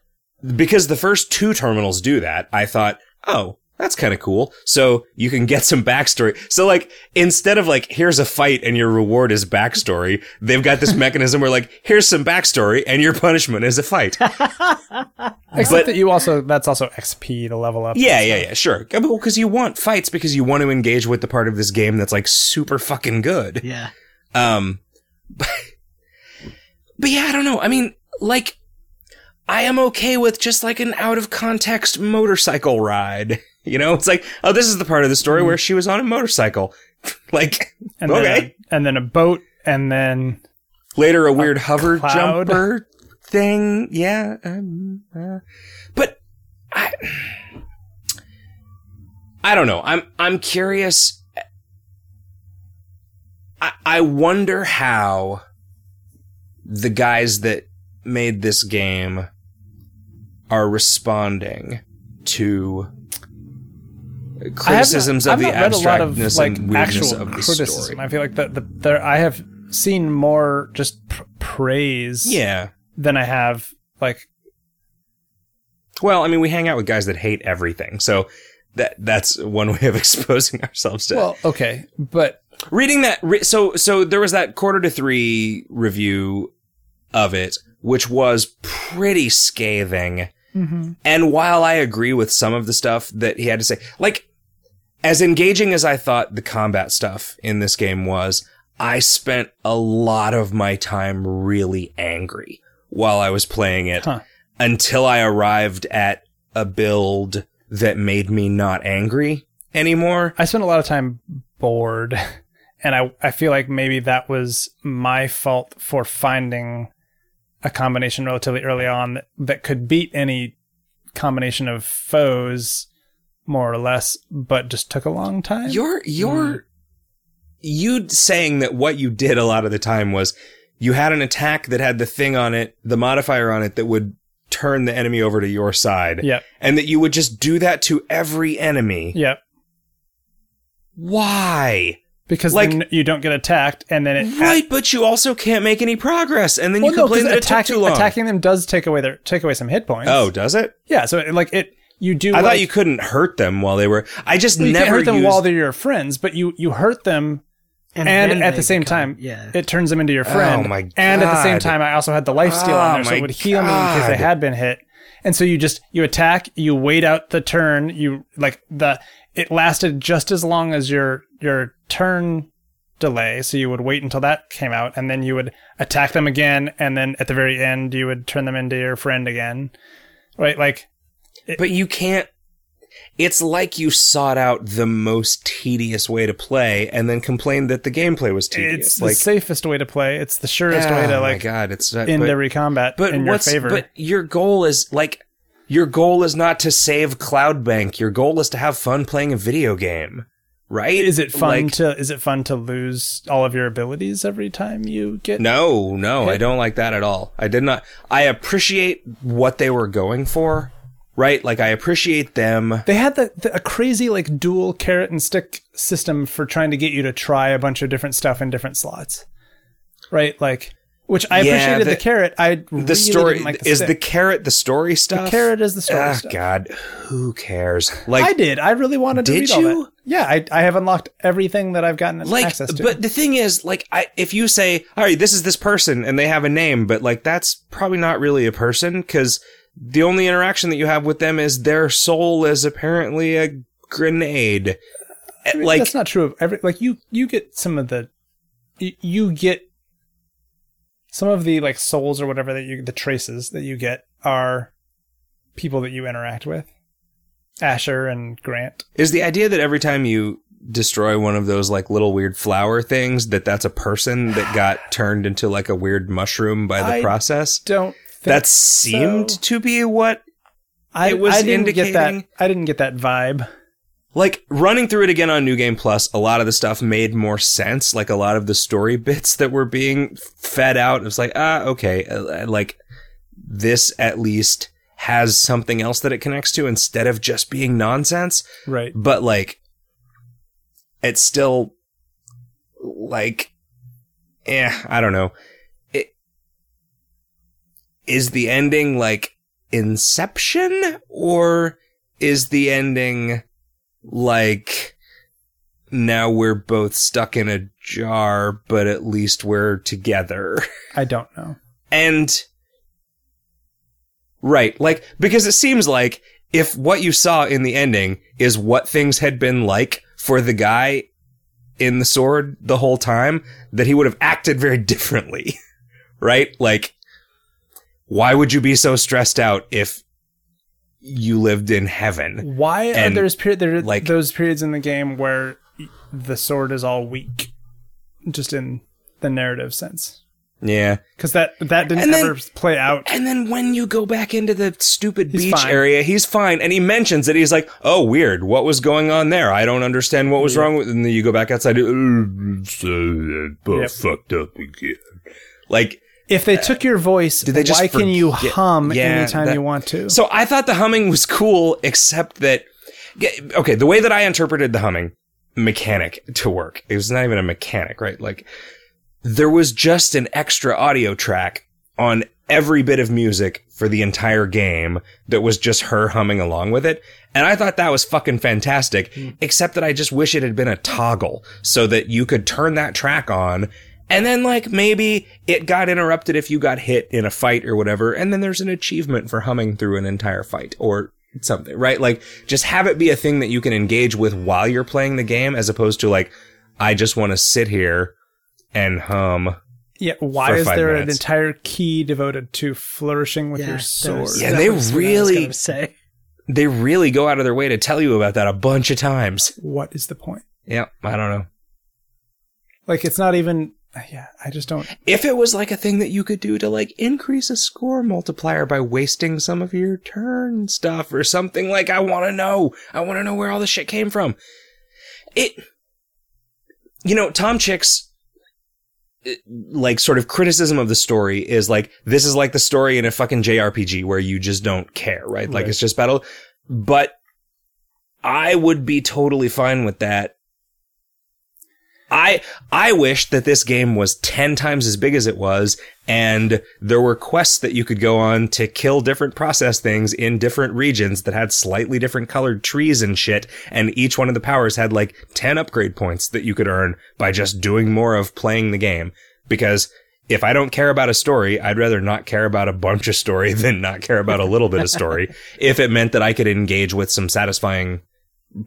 because the first two terminals do that, I thought, oh, that's kind of cool. So you can get some backstory. So like, instead of like, here's a fight and your reward is backstory, they've got this mechanism where like, here's some backstory and your punishment is a fight. Except that you also that's also XP to level up. Yeah, yeah, yeah, sure. Well, because you want fights because you want to engage with the part of this game that's like super fucking good. Yeah. Um, but, but yeah, I don't know. I mean, like, I am okay with just like an out of context motorcycle ride. You know, it's like, oh, this is the part of the story where she was on a motorcycle. like, And okay. then a, and then a boat and then Later, a weird hover cloud. jumper thing. Yeah. Um, uh, but I, I don't know. I'm, I'm curious. I, I wonder how the guys that made this game are responding to criticisms I have of the I've not read a lot of like and weirdness actual of the criticism. story. I feel like the, the there I have seen more just pr- praise Yeah. than I have like Well, I mean, we hang out with guys that hate everything, so that that's one way of exposing ourselves to. well okay but Reading that, re- so so there was that quarter to three review of it, which was pretty scathing. Mm-hmm. And while I agree with some of the stuff that he had to say, like as engaging as I thought the combat stuff in this game was, I spent a lot of my time really angry while I was playing it Huh. until I arrived at a build that made me not angry anymore. I spent a lot of time bored and I I feel like maybe that was my fault for finding a combination relatively early on that, that could beat any combination of foes more or less but just took a long time. You're you're mm. you saying that what you did a lot of the time was you had an attack that had the thing on it, the modifier on it that would turn the enemy over to your side. Yep. And that you would just do that to every enemy. Yep. Why? Because Like- then you don't get attacked and then it Right, but you also can't make any progress and then Well, you complain because that it took attacking, too long. attacking them does take away their take away some hit points. oh, does it? yeah. So it, like it, you do. I thought you couldn't hurt them while they were I just you never can't hurt them used, while they're your friends, but you you hurt them and, then at the same become- time, yeah. it turns them into your oh friend. Oh my god! And at the same time, I also had the life steal Oh on there, so it would heal me in case God. they had been hit. And so you just you attack, you wait out the turn, you like the it lasted just as long as your your turn delay. So you would wait until that came out, and then you would attack them again, and then at the very end you would turn them into your friend again. Right? Like But you can't. It's like you sought out the most tedious way to play and then complained that the gameplay was tedious. it's the like, safest way to play. It's the surest way oh to ah, my like god, it's not, end but, every combat but in your favor. but your goal is like your goal is not to save Cloudbank. Your goal is to have fun playing a video game, right? is it fun Like, to is it fun to lose all of your abilities every time you get No, no, I don't like that at all. I did not. I appreciate what they were going for, right? Like I appreciate them. They had the, the a crazy like dual carrot and stick system for trying to get you to try a bunch of different stuff in different slots. Right? Like which I Yeah, appreciated the, the- carrot. I The really story like the is stick. the carrot the story stuff. carrot is the story Ah, stuff. God, who cares? Like I did. I really wanted to read all that. Yeah, I I have unlocked everything that I've gotten like access to. but the thing is like I, if you say all right this is this person and they have a name but like that's probably not really a person because the only interaction that you have with them is their soul is apparently a grenade. I mean, like that's not true of every like you you get some of the you, get some of the like souls or whatever that you the traces that you get are people that you interact with. Asher and grant. Is the idea that every time you destroy one of those like little weird flower things that that's a person that got turned into like a weird mushroom by the I process? don't that seemed so. to be what I, was I didn't get that indicating- I didn't get that vibe like running through it again on New Game Plus, a lot of the stuff made more sense. Like a lot of the story bits that were being fed out, it was like, ah, okay, uh, like this at least has something else that it connects to instead of just being nonsense. right But like, it's still like, eh, I don't know. Is the ending like Inception or is the ending like now we're both stuck in a jar, but at least we're together? I don't know. And right, like because it seems like if what you saw in the ending is what things had been like for the guy in the sword the whole time, that he would have acted very differently. right? Like why would you be so stressed out if you lived in heaven? Why are there's period there like- those periods in the game where the sword is all weak, just in the narrative sense? Yeah. Because that that didn't And then- ever play out. And then when you go back into the stupid He's beach fine. area, he's fine. And he mentions it. He's like, oh, weird. What was going on there? I don't understand what was Yeah. wrong with And then you go back outside. "Uh, so, Yep. fucked up again. Like, If they took your voice, Did they just why can you forget- hum Yeah, anytime that- you want to? so I thought the humming was cool, except that, okay, the way that I interpreted the humming mechanic to work, it was not even a mechanic, right? Like, there was just an extra audio track on every bit of music for the entire game that was just her humming along with it. And I thought that was fucking fantastic, hmm. except that I just wish it had been a toggle so that you could turn that track on and then like maybe it got interrupted if you got hit in a fight or whatever. And then there's an achievement for humming through an entire fight or something, right? Like just have it be a thing that you can engage with while you're playing the game as opposed to like, I just want to sit here and hum. yeah, why is five there an entire key devoted to flourishing with Yeah, your that sword? Yeah, they was what I was really- say. They really go out of their way to tell you about that a bunch of times. What is the point? Yeah, I don't know. Like, it's not even. Yeah, I just don't. If it was like a thing that you could do to like increase a score multiplier by wasting some of your turn stuff or something like I want to know. I want to know where all this shit came from. It you know, Tom Chick's uh, like sort of criticism of the story is like this is like the story in a fucking JRPG where you just don't care, right? Like Right. it's just battle. But I would be totally fine with that. I I wish that this game was 10 times as big as it was and there were quests that you could go on to kill different process things in different regions that had slightly different colored trees and shit and each one of the powers had like 10 upgrade points that you could earn by just doing more of playing the game. Because if I don't care about a story, I'd rather not care about a bunch of story than not care about a little bit of story. If it meant that I could engage with some satisfying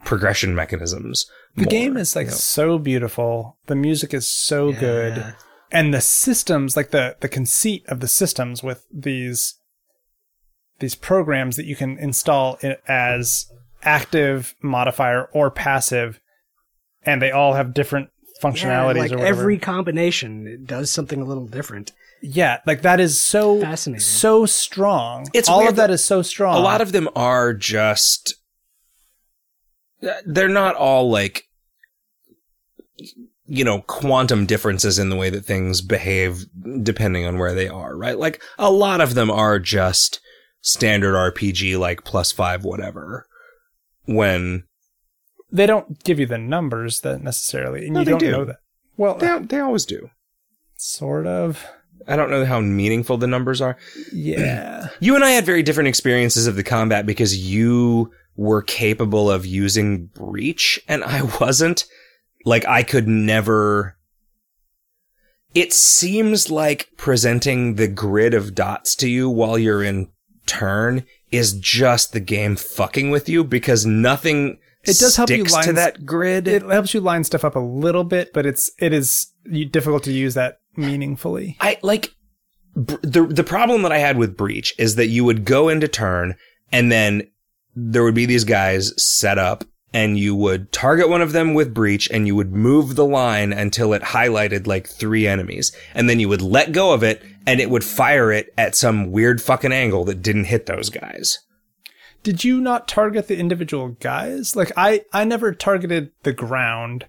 progression mechanisms. The more, game is like you know? so beautiful. The music is so good. And the systems like the the conceit of the systems with these these programs that you can install i- as active modifier or passive and they all have different functionalities Yeah, like or whatever. every combination it does something a little different. yeah like that is so Fascinating. so strong It's all of that that is so strong a lot of them are just they're not all like you know quantum differences in the way that things behave depending on where they are right? Like a lot of them are just standard rpg like plus 5 whatever when they don't give you the numbers that necessarily and No, you they don't do. know that. Well they, they always do. sort of. I don't know how meaningful the numbers are. Yeah. You and I had very different experiences of the combat because you were capable of using breach and I wasn't. Like I could never. It seems like presenting the grid of dots to you while you're in turn is just the game fucking with you because nothing It does help you sticks to that grid. it helps you line stuff up a little bit but it's it is difficult to use that meaningfully I like br- the the problem that I had with Breach is that you would go into turn and then there would be these guys set up and you would target one of them with Breach and you would move the line until it highlighted like three enemies and then you would let go of it and it would fire it at some weird fucking angle that didn't hit those guys. did you not target the individual guys? Like I, I never targeted the ground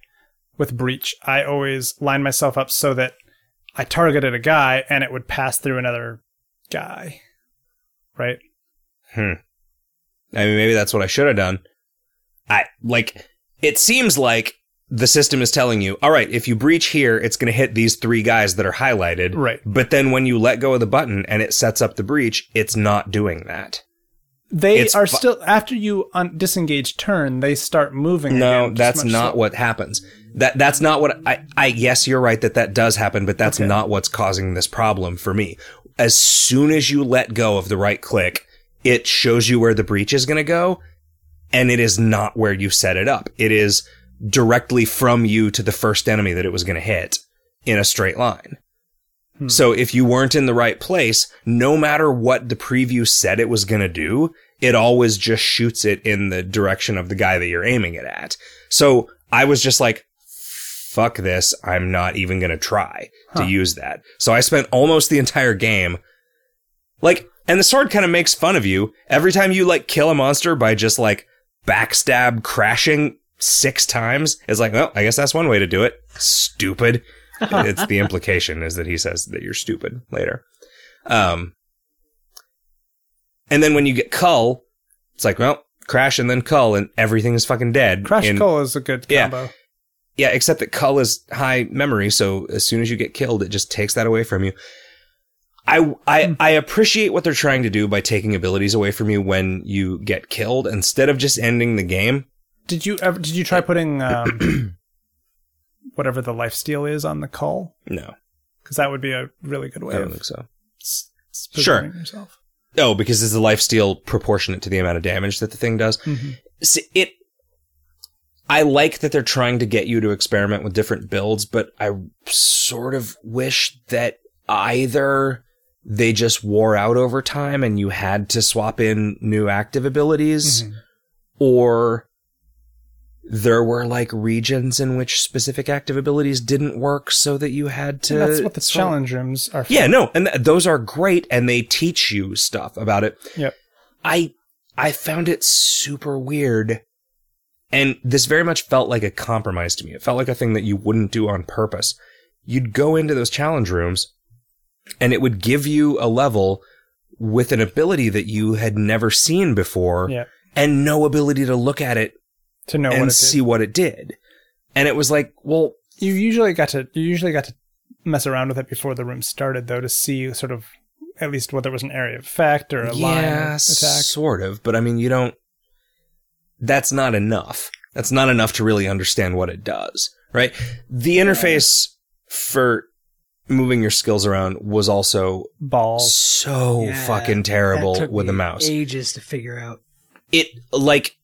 with breach. I always lined myself up so that I targeted a guy and it would pass through another guy. Right? Hmm. I mean, maybe that's what I should have done. I like. It seems like the system is telling you, all right, if you breach here, it's going to hit these three guys that are highlighted. Right. But then when you let go of the button and it sets up the breach, it's not doing that. They It's are fu- still after you un- disengage turn, they start moving. No, again, that's not what happens. That that's not what I I yes, you're right that that does happen, but that's Okay. not what's causing this problem for me. As soon as you let go of the right click, it shows you where the breach is going to go, and it is not where you set it up. It is directly from you to the first enemy that it was going to hit in a straight line. Hmm. So if you weren't in the right place, no matter what the preview said it was going to do, it always just shoots it in the direction of the guy that you're aiming it at. So I was just like, fuck this. I'm not even going to try Huh. to use that. So I spent almost the entire game like, and the sword kind of makes fun of you every time you like kill a monster by just like backstab crashing six times. It's like, well, I guess that's one way to do it. Stupid. it's the implication is that he says that you're stupid later. Um, and then when you get Cull, it's like, well, crash and then Cull and everything is fucking dead. Crash in- Cull is a good Yeah. combo. yeah, except that Cull is high memory, so as soon as you get killed, it just takes that away from you. I I I appreciate what they're trying to do by taking abilities away from you when you get killed instead of just ending the game. Did you ever? Did you try putting um, whatever the life steal is on the Cull? No, Because that would be a really good way I don't think so. s- Sure. yourself. Oh, because is the life steal proportionate to the amount of damage that the thing does? Mhm. See, it. I like that they're trying to get you to experiment with different builds, but I sort of wish that either they just wore out over time and you had to swap in new active abilities, Mhm. or there were like regions in which specific active abilities didn't work, so that you had to. And that's what the swap- challenge rooms are. For. Yeah, no, and th- those are great, and they teach you stuff about it. Yep. I I found it super weird, and this very much felt like a compromise to me. It felt like a thing that you wouldn't do on purpose. You'd go into those challenge rooms, and it would give you a level with an ability that you had never seen before, Yeah. and no ability to look at it To know what and it see what it did. And it was like, well, You usually got to. You usually got to mess around with it before the room started, though, to see sort of at least whether it was an area of effect or a line of attack. sort of. But I mean, you don't. That's not enough. That's not enough to really understand what it does, right? The interface for moving your skills around was also Balls. so Yeah, fucking that terrible took with a mouse. Ages to figure out. It like,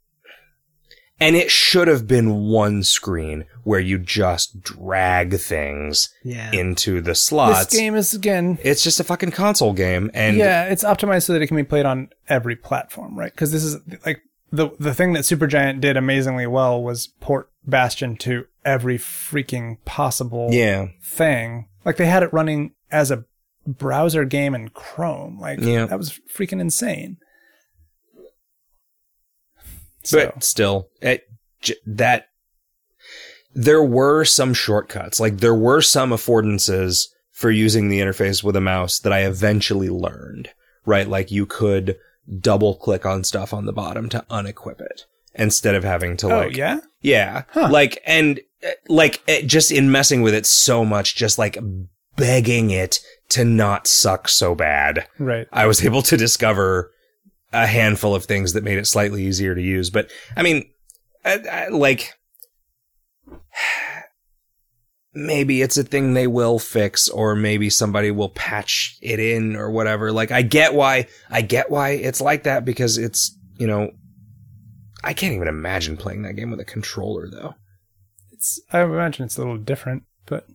and it should have been one screen where you just drag things Yeah. into the slots. This game is again. it's just a fucking console game, and yeah, it's optimized so that it can be played on every platform, right? Because this is like the the thing that Supergiant did amazingly well was port Bastion to every freaking possible yeah, thing. Like they had it running as a browser game in Chrome. Like Yeah. that was freaking insane. but still, it, j- that there were some shortcuts. Like there were some affordances for using the interface with a mouse that I eventually learned. Right, like you could double click on stuff on the bottom to unequip it instead of having to oh like yeah, yeah, Huh. like and uh, like it, just in messing with it so much, just like begging it to not suck so bad. right. I was able to discover a handful of things that made it slightly easier to use. But I mean, I, I, like, maybe it's a thing they will fix, or maybe somebody will patch it in or whatever. Like, I get why, I get why it's like that because it's, you know, I can't even imagine playing that game with a controller though. It's I imagine it's a little different, but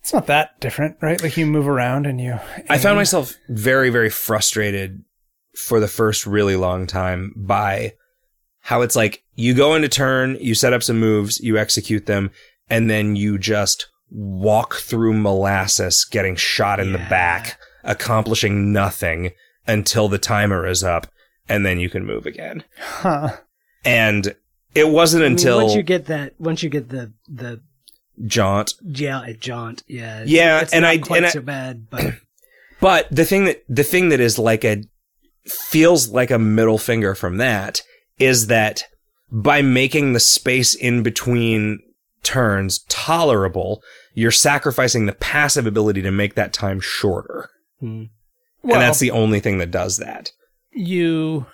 it's not that different, right? Like you move around and you. I found myself very, very frustrated for the first really long time by how it's like you go into turn, you set up some moves, you execute them, and then you just walk through molasses getting shot in the back, accomplishing nothing until the timer is up, and then you can move again. Huh. And it wasn't I mean, until once you get that, once you get the the jaunt yeah, jaunt, yeah, Yeah, it's and I- quite and I- so bad, but But the thing that the thing that is like a feels like a middle finger from that is that by making the space in between turns tolerable, you're sacrificing the passive ability to make that time shorter. Hmm. Well, and that's the only thing that does that. you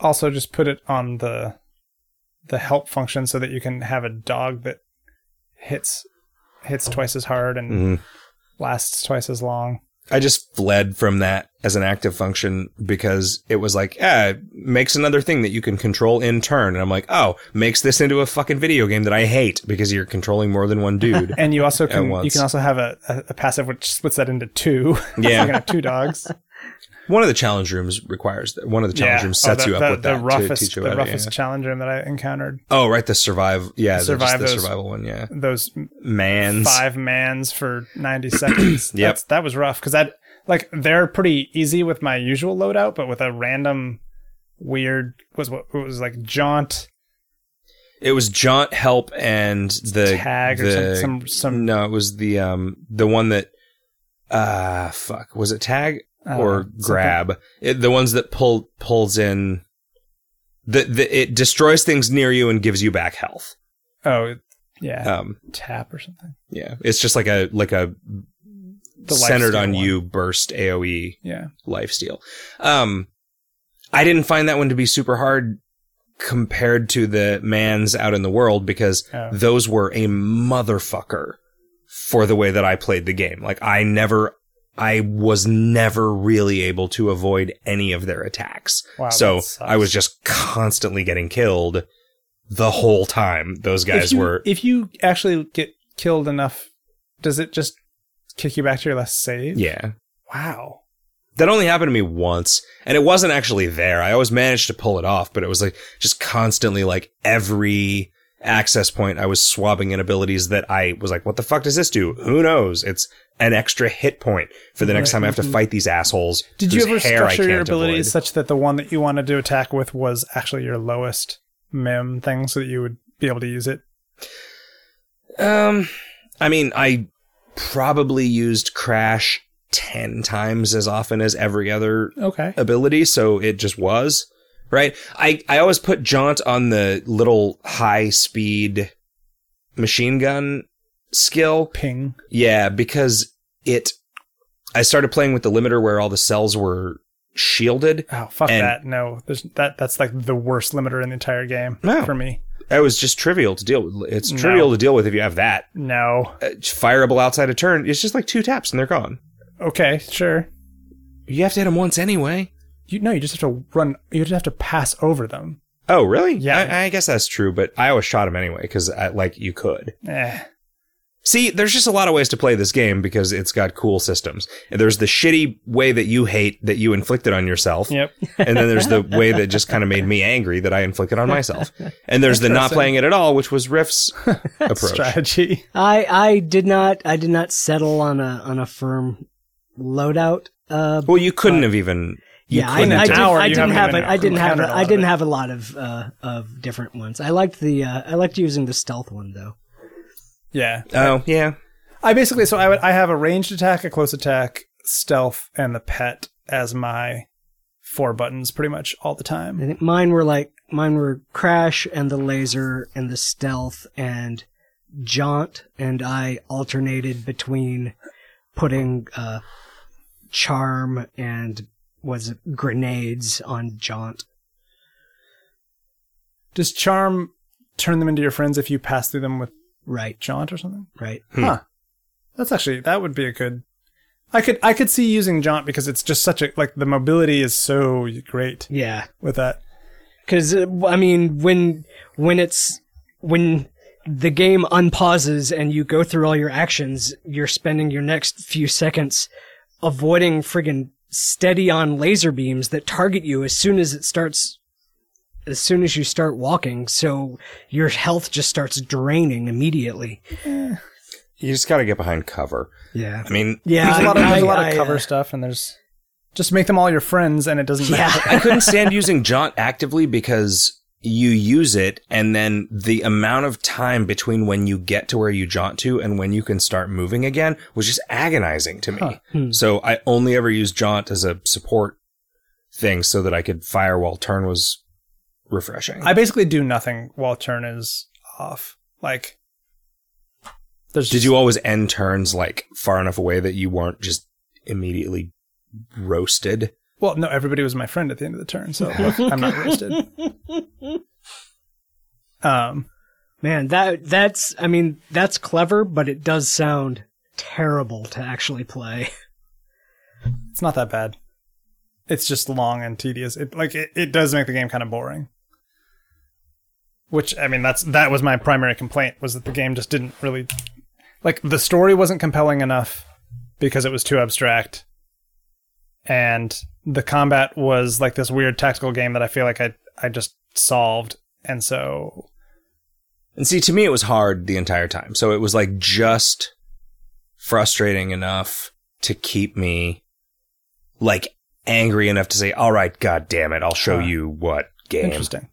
also just put it on the the help function so that you can have a dog that hits hits twice as hard and Mhm. lasts twice as long. I just fled from that as an active function because it was like, yeah, it makes another thing that you can control in turn. And I'm like, oh, makes this into a fucking video game that I hate because you're controlling more than one dude. And you also can you can also have a, a, a passive which splits that into two. Yeah. you can have two dogs. One of the challenge rooms requires that. One of the challenge rooms Oh, sets the, you up the, with the that roughest to teach you the about it, yeah. challenge room that I encountered. Oh, right, the survive. Yeah, the, Survive the those- survival one. Yeah, Those mans. five mans for 90 seconds. Yep. That's, that was rough because that like they're pretty easy with my usual loadout, but with a random weird was what it was like jaunt It was jaunt help and the tag the, or some some, some No, it was the um the one that uh fuck was it tag uh, or grab it, the ones that pull pulls in the, the it destroys things near you and gives you back health. Oh yeah, Um tap or something. yeah, it's just like a like a centered on one. you burst AoE Yeah, life steal. Um, I didn't find that one to be super hard compared to the mans out in the world because Oh. those were a motherfucker for the way that I played the game. Like I never, I was never really able to avoid any of their attacks. wow. so. I was just constantly getting killed the whole time. Those If guys you- were. If you actually get killed enough, does it just kick you back to your last save? Yeah. Wow. That only happened to me once, and it wasn't actually there. I always managed to pull it off, but it was like just constantly like every access point I was swabbing in abilities that I was like, what the fuck does this do? Who knows? It's an extra hit point for the next Right. time I have to fight these assholes. Did you ever structure your abilities such that the one that you wanted to attack with was actually your lowest mem thing, so that you would be able to use it? Um, I mean, I probably used Crash 10 times as often as every other Okay. ability, so it just was right. I I always put jaunt on the little high speed machine gun skill. Ping. Yeah, because it. I started playing with the limiter where all the cells were shielded. Oh fuck that! No, there's that. That's like the worst limiter in the entire game No. for me. That was just trivial to deal with. It's No. trivial to deal with if you have that. No. Uh, fireable outside a turn. It's just like two taps and they're gone. Okay, sure. You have to hit them once anyway. You no, you just have to run. You just have to pass over them. Oh, really? Yeah. I, I guess that's true, but I always shot him anyway because, like, you could. Eh. See, there's just a lot of ways to play this game because it's got cool systems. There's the shitty way that you hate that you inflicted on yourself. Yep. And then there's the way that just kind of made me angry that I inflicted on myself. And there's the not playing it at all, which was Riff's approach. Strategy. I I did not I did not settle on a on a firm loadout. Uh, Well, you couldn't have even. You yeah, I, I, have did, I didn't haven't have even it. I didn't have encountered it. a I didn't of have a lot of uh, of different ones. I liked the uh, I liked using the stealth one though. Yeah. Oh, yeah. I basically so I would I have a ranged attack, a close attack, stealth, and the pet as my four buttons pretty much all the time. I time. think mine were like mine were crash and the laser and the stealth and jaunt, and I alternated between putting uh, charm and was grenades on jaunt. Does charm turn them into your friends if you pass through them with Right, jaunt or something? right. Hmm. Huh. That's actually that would be a good. I could I could see using jaunt because it's just such a like the mobility is so great Yeah, with that. because uh, I mean when when it's when the game unpauses and you go through all your actions, you're spending your next few seconds avoiding friggin' steady on laser beams that target you as soon as it starts as soon as you start walking so your health just starts draining immediately You just got to get behind cover. yeah I mean, yeah There's a lot of, there's a lot of cover I, uh, stuff and there's just make them all your friends and it doesn't yeah matter. I couldn't stand using jaunt actively because you use it and then the amount of time between when you get to where you jaunt to and when you can start moving again was just agonizing to me. Huh. Hmm. So I only ever used jaunt as a support thing so that I could fire while turn was refreshing. I basically do nothing while turn is off. Like, there's Did you always end turns like far enough away that you weren't just immediately roasted? Well, no, everybody was my friend at the end of the turn, so look, I'm not roasted. Um, Man, that that's I mean that's clever, but it does sound terrible to actually play. it's not that bad. It's just long and tedious. It like it, it does make the game kind of boring. Which I mean, that's that was my primary complaint was that the game just didn't really like the story wasn't compelling enough because it was too abstract, and the combat was like this weird tactical game that I feel like I I just solved, and so And see, to me, it was hard the entire time. So it was like just frustrating enough to keep me like angry enough to say, all right, God damn it, I'll show Huh. you what game. Interesting.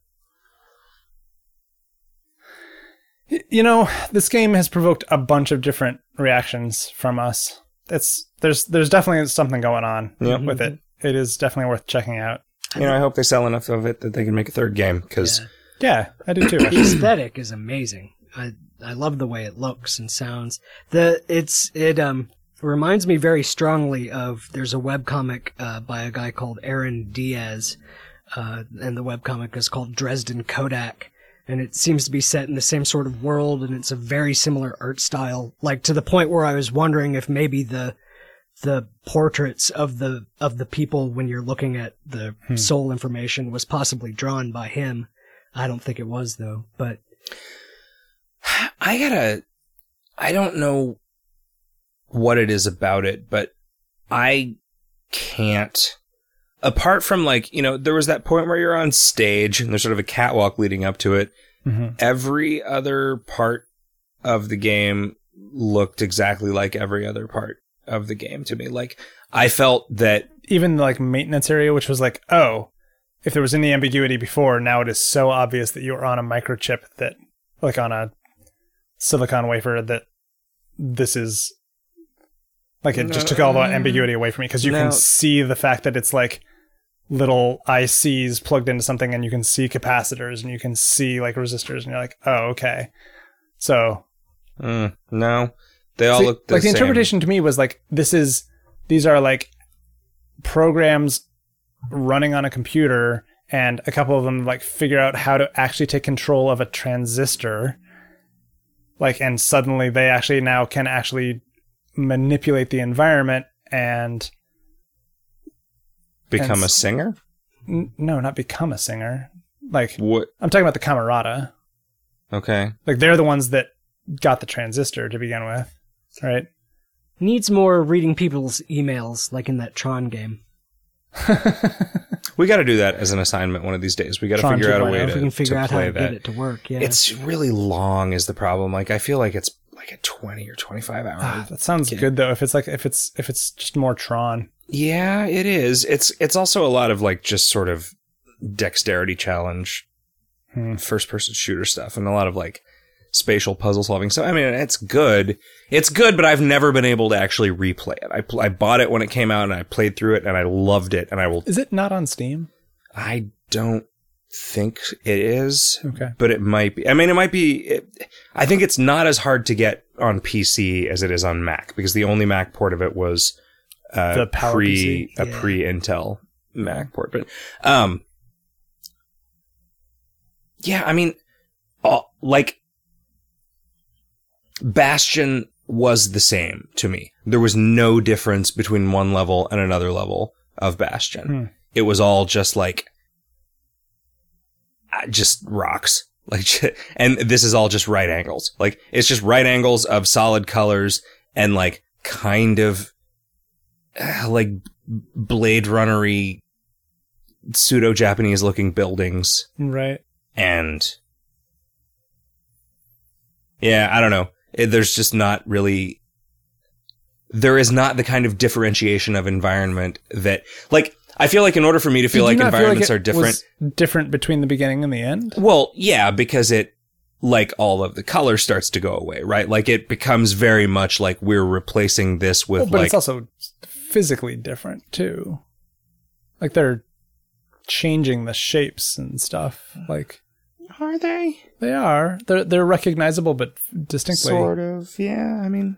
You know, this game has provoked a bunch of different reactions from us. It's there's there's definitely something going on Yeah. with it. It is definitely worth checking out. You know, I hope they sell enough of it that they can make a third game because Yeah. Yeah, I do too. The aesthetic is amazing. I I love the way it looks and sounds. The it's it um reminds me very strongly of there's a webcomic uh, by a guy called Aaron Diaz, uh, and the webcomic is called Dresden Codak. And it seems to be set in the same sort of world, and it's a very similar art style. Like to the point where I was wondering if maybe the the portraits of the of the people when you're looking at the soul information was possibly drawn by him. I don't think it was though, but I gotta. I don't know what it is about it, but I can't. Apart from like, you know, there was that point where you're on stage and there's sort of a catwalk leading up to it. Mhm. Every other part of the game looked exactly like every other part of the game to me. Like, I felt that Even like maintenance area, which was like, oh, if there was any ambiguity before, now it is so obvious that you are on a microchip that, like on a silicon wafer, that this is like it just took all the ambiguity away from me because you No. can see the fact that it's like little ICs plugged into something, and you can see capacitors and you can see like resistors, and you're like, oh, okay. So mm, no, they all look the like the same. interpretation to me was like this is these are like programs running on a computer and a couple of them like figure out how to actually take control of a transistor like and suddenly they actually now can actually manipulate the environment and become and a singer. n- no not become a singer like What? i'm talking about the camerata Okay. like they're the ones that got the transistor to begin with right needs more reading people's emails, like in that Tron game. We got to do that as an assignment one of these days. We got to figure out a way to, we can figure to out how play to that. get it to work, yeah. It's really long is the problem. Like I feel like it's like a 20 or 25 hour. Ah, that sounds Okay. good though if it's like if it's if it's just more tron yeah, it is. It's it's also a lot of like just sort of dexterity challenge Hmm. first person shooter stuff and a lot of like spatial puzzle solving. So I mean, it's good. It's good, but I've never been able to actually replay it. I pl- I bought it when it came out and I played through it and I loved it and I will Is it not on Steam? I don't think it is. Okay. but it might be. I mean, it might be. It, I think it's not as hard to get on PC as it is on Mac because the only Mac port of it was uh, The Power pre PC? a Yeah. pre Intel Mac port. But um, yeah, I mean, uh, like Bastion was the same to me. There was no difference between one level and another level of Bastion. Hmm. It was all just like uh, just rocks. Like, and this is all just right angles. Like, it's just right angles of solid colors and like kind of uh, like Blade Runnery pseudo Japanese looking buildings. Right. And yeah, I don't know. It, there's just not really, there is not the kind of differentiation of environment that, like, I feel like in order for me to feel Did like environments it are different, different between the beginning and the end. well, yeah, because it, like all of the color starts to go away, right? Like it becomes very much like we're replacing this with Well, but like, it's also physically different too. Like they're changing the shapes and stuff. Like Are they? they are. They're they're recognizable but distinctly. Sort of, yeah. I mean,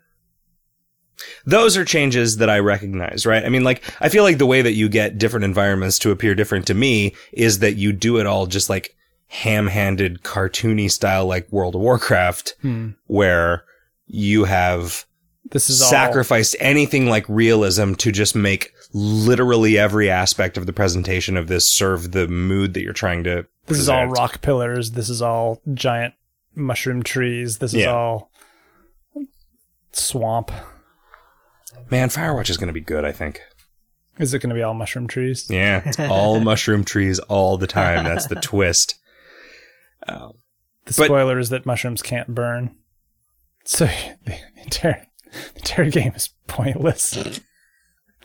those are changes that I recognize, right? I mean, like, I feel like the way that you get different environments to appear different to me is that you do it all just like ham-handed, cartoony style, like World of Warcraft, Hmm. where you have This is all sacrificed anything like realism to just make literally every aspect of the presentation of this serve the mood that you're trying to. This is all rock pillars. This is all giant mushroom trees. This is Yeah. all swamp. Man, Firewatch is going to be good, I think. Is it going to be all mushroom trees? Yeah, it's all mushroom trees all the time. That's the twist. Um, The But- spoiler is that mushrooms can't burn. So the entire, the entire game is pointless.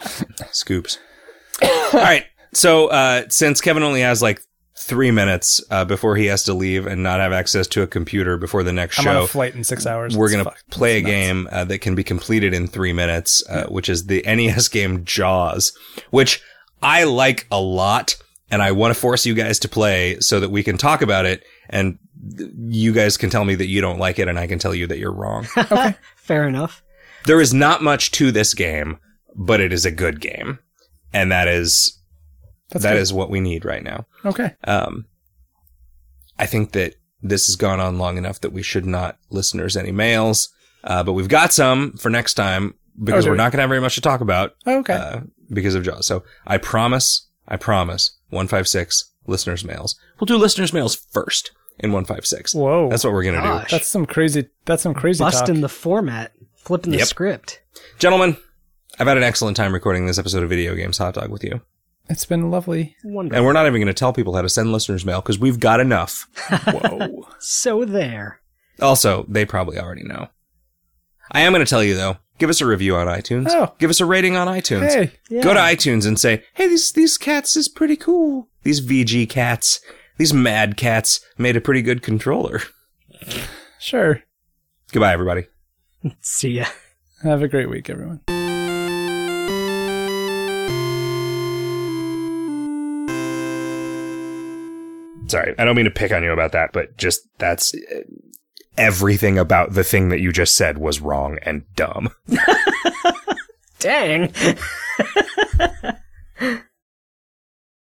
scoops. all right. So, uh, since Kevin only has like three minutes uh, before he has to leave and not have access to a computer before the next I'm on show, a flight in six hours. we're going to play a nuts. game uh, that can be completed in three minutes, uh, which is the NES game Jaws, which I like a lot. And I want to force you guys to play so that we can talk about it and you guys can tell me that you don't like it and I can tell you that you're wrong. okay. Fair enough. there is not much to this game, but it is a good game. And that is, That's that good. is what we need right now. okay. Um, I think that this has gone on long enough that we should not listeners any mails. Uh, but we've got some for next time because Oh, we're we? not going to have very much to talk about, Okay. uh, because of Jaws. So I promise, I promise 156 listeners mails. We'll do listeners mails first in 156. Whoa. That's what we're going to do. That's some crazy. That's some crazy Busting talk. the format, flipping the Yep. script. Gentlemen, I've had an excellent time recording this episode of Video Games Hot Dog with you. It's been lovely. Wonderful. And we're not even going to tell people how to send listeners mail because we've got enough. Whoa. So there. Also, they probably already know. I am going to tell you though. Give us a review on iTunes. Oh. Give us a rating on iTunes. hey. Yeah. Go to iTunes and say, "Hey, these these cats is pretty cool. These VG cats, these mad cats made a pretty good controller." Sure. Goodbye, everybody. See ya. Have a great week, everyone. Sorry, I don't mean to pick on you about that, but just that's uh, everything about the thing that you just said was wrong and dumb. Dang.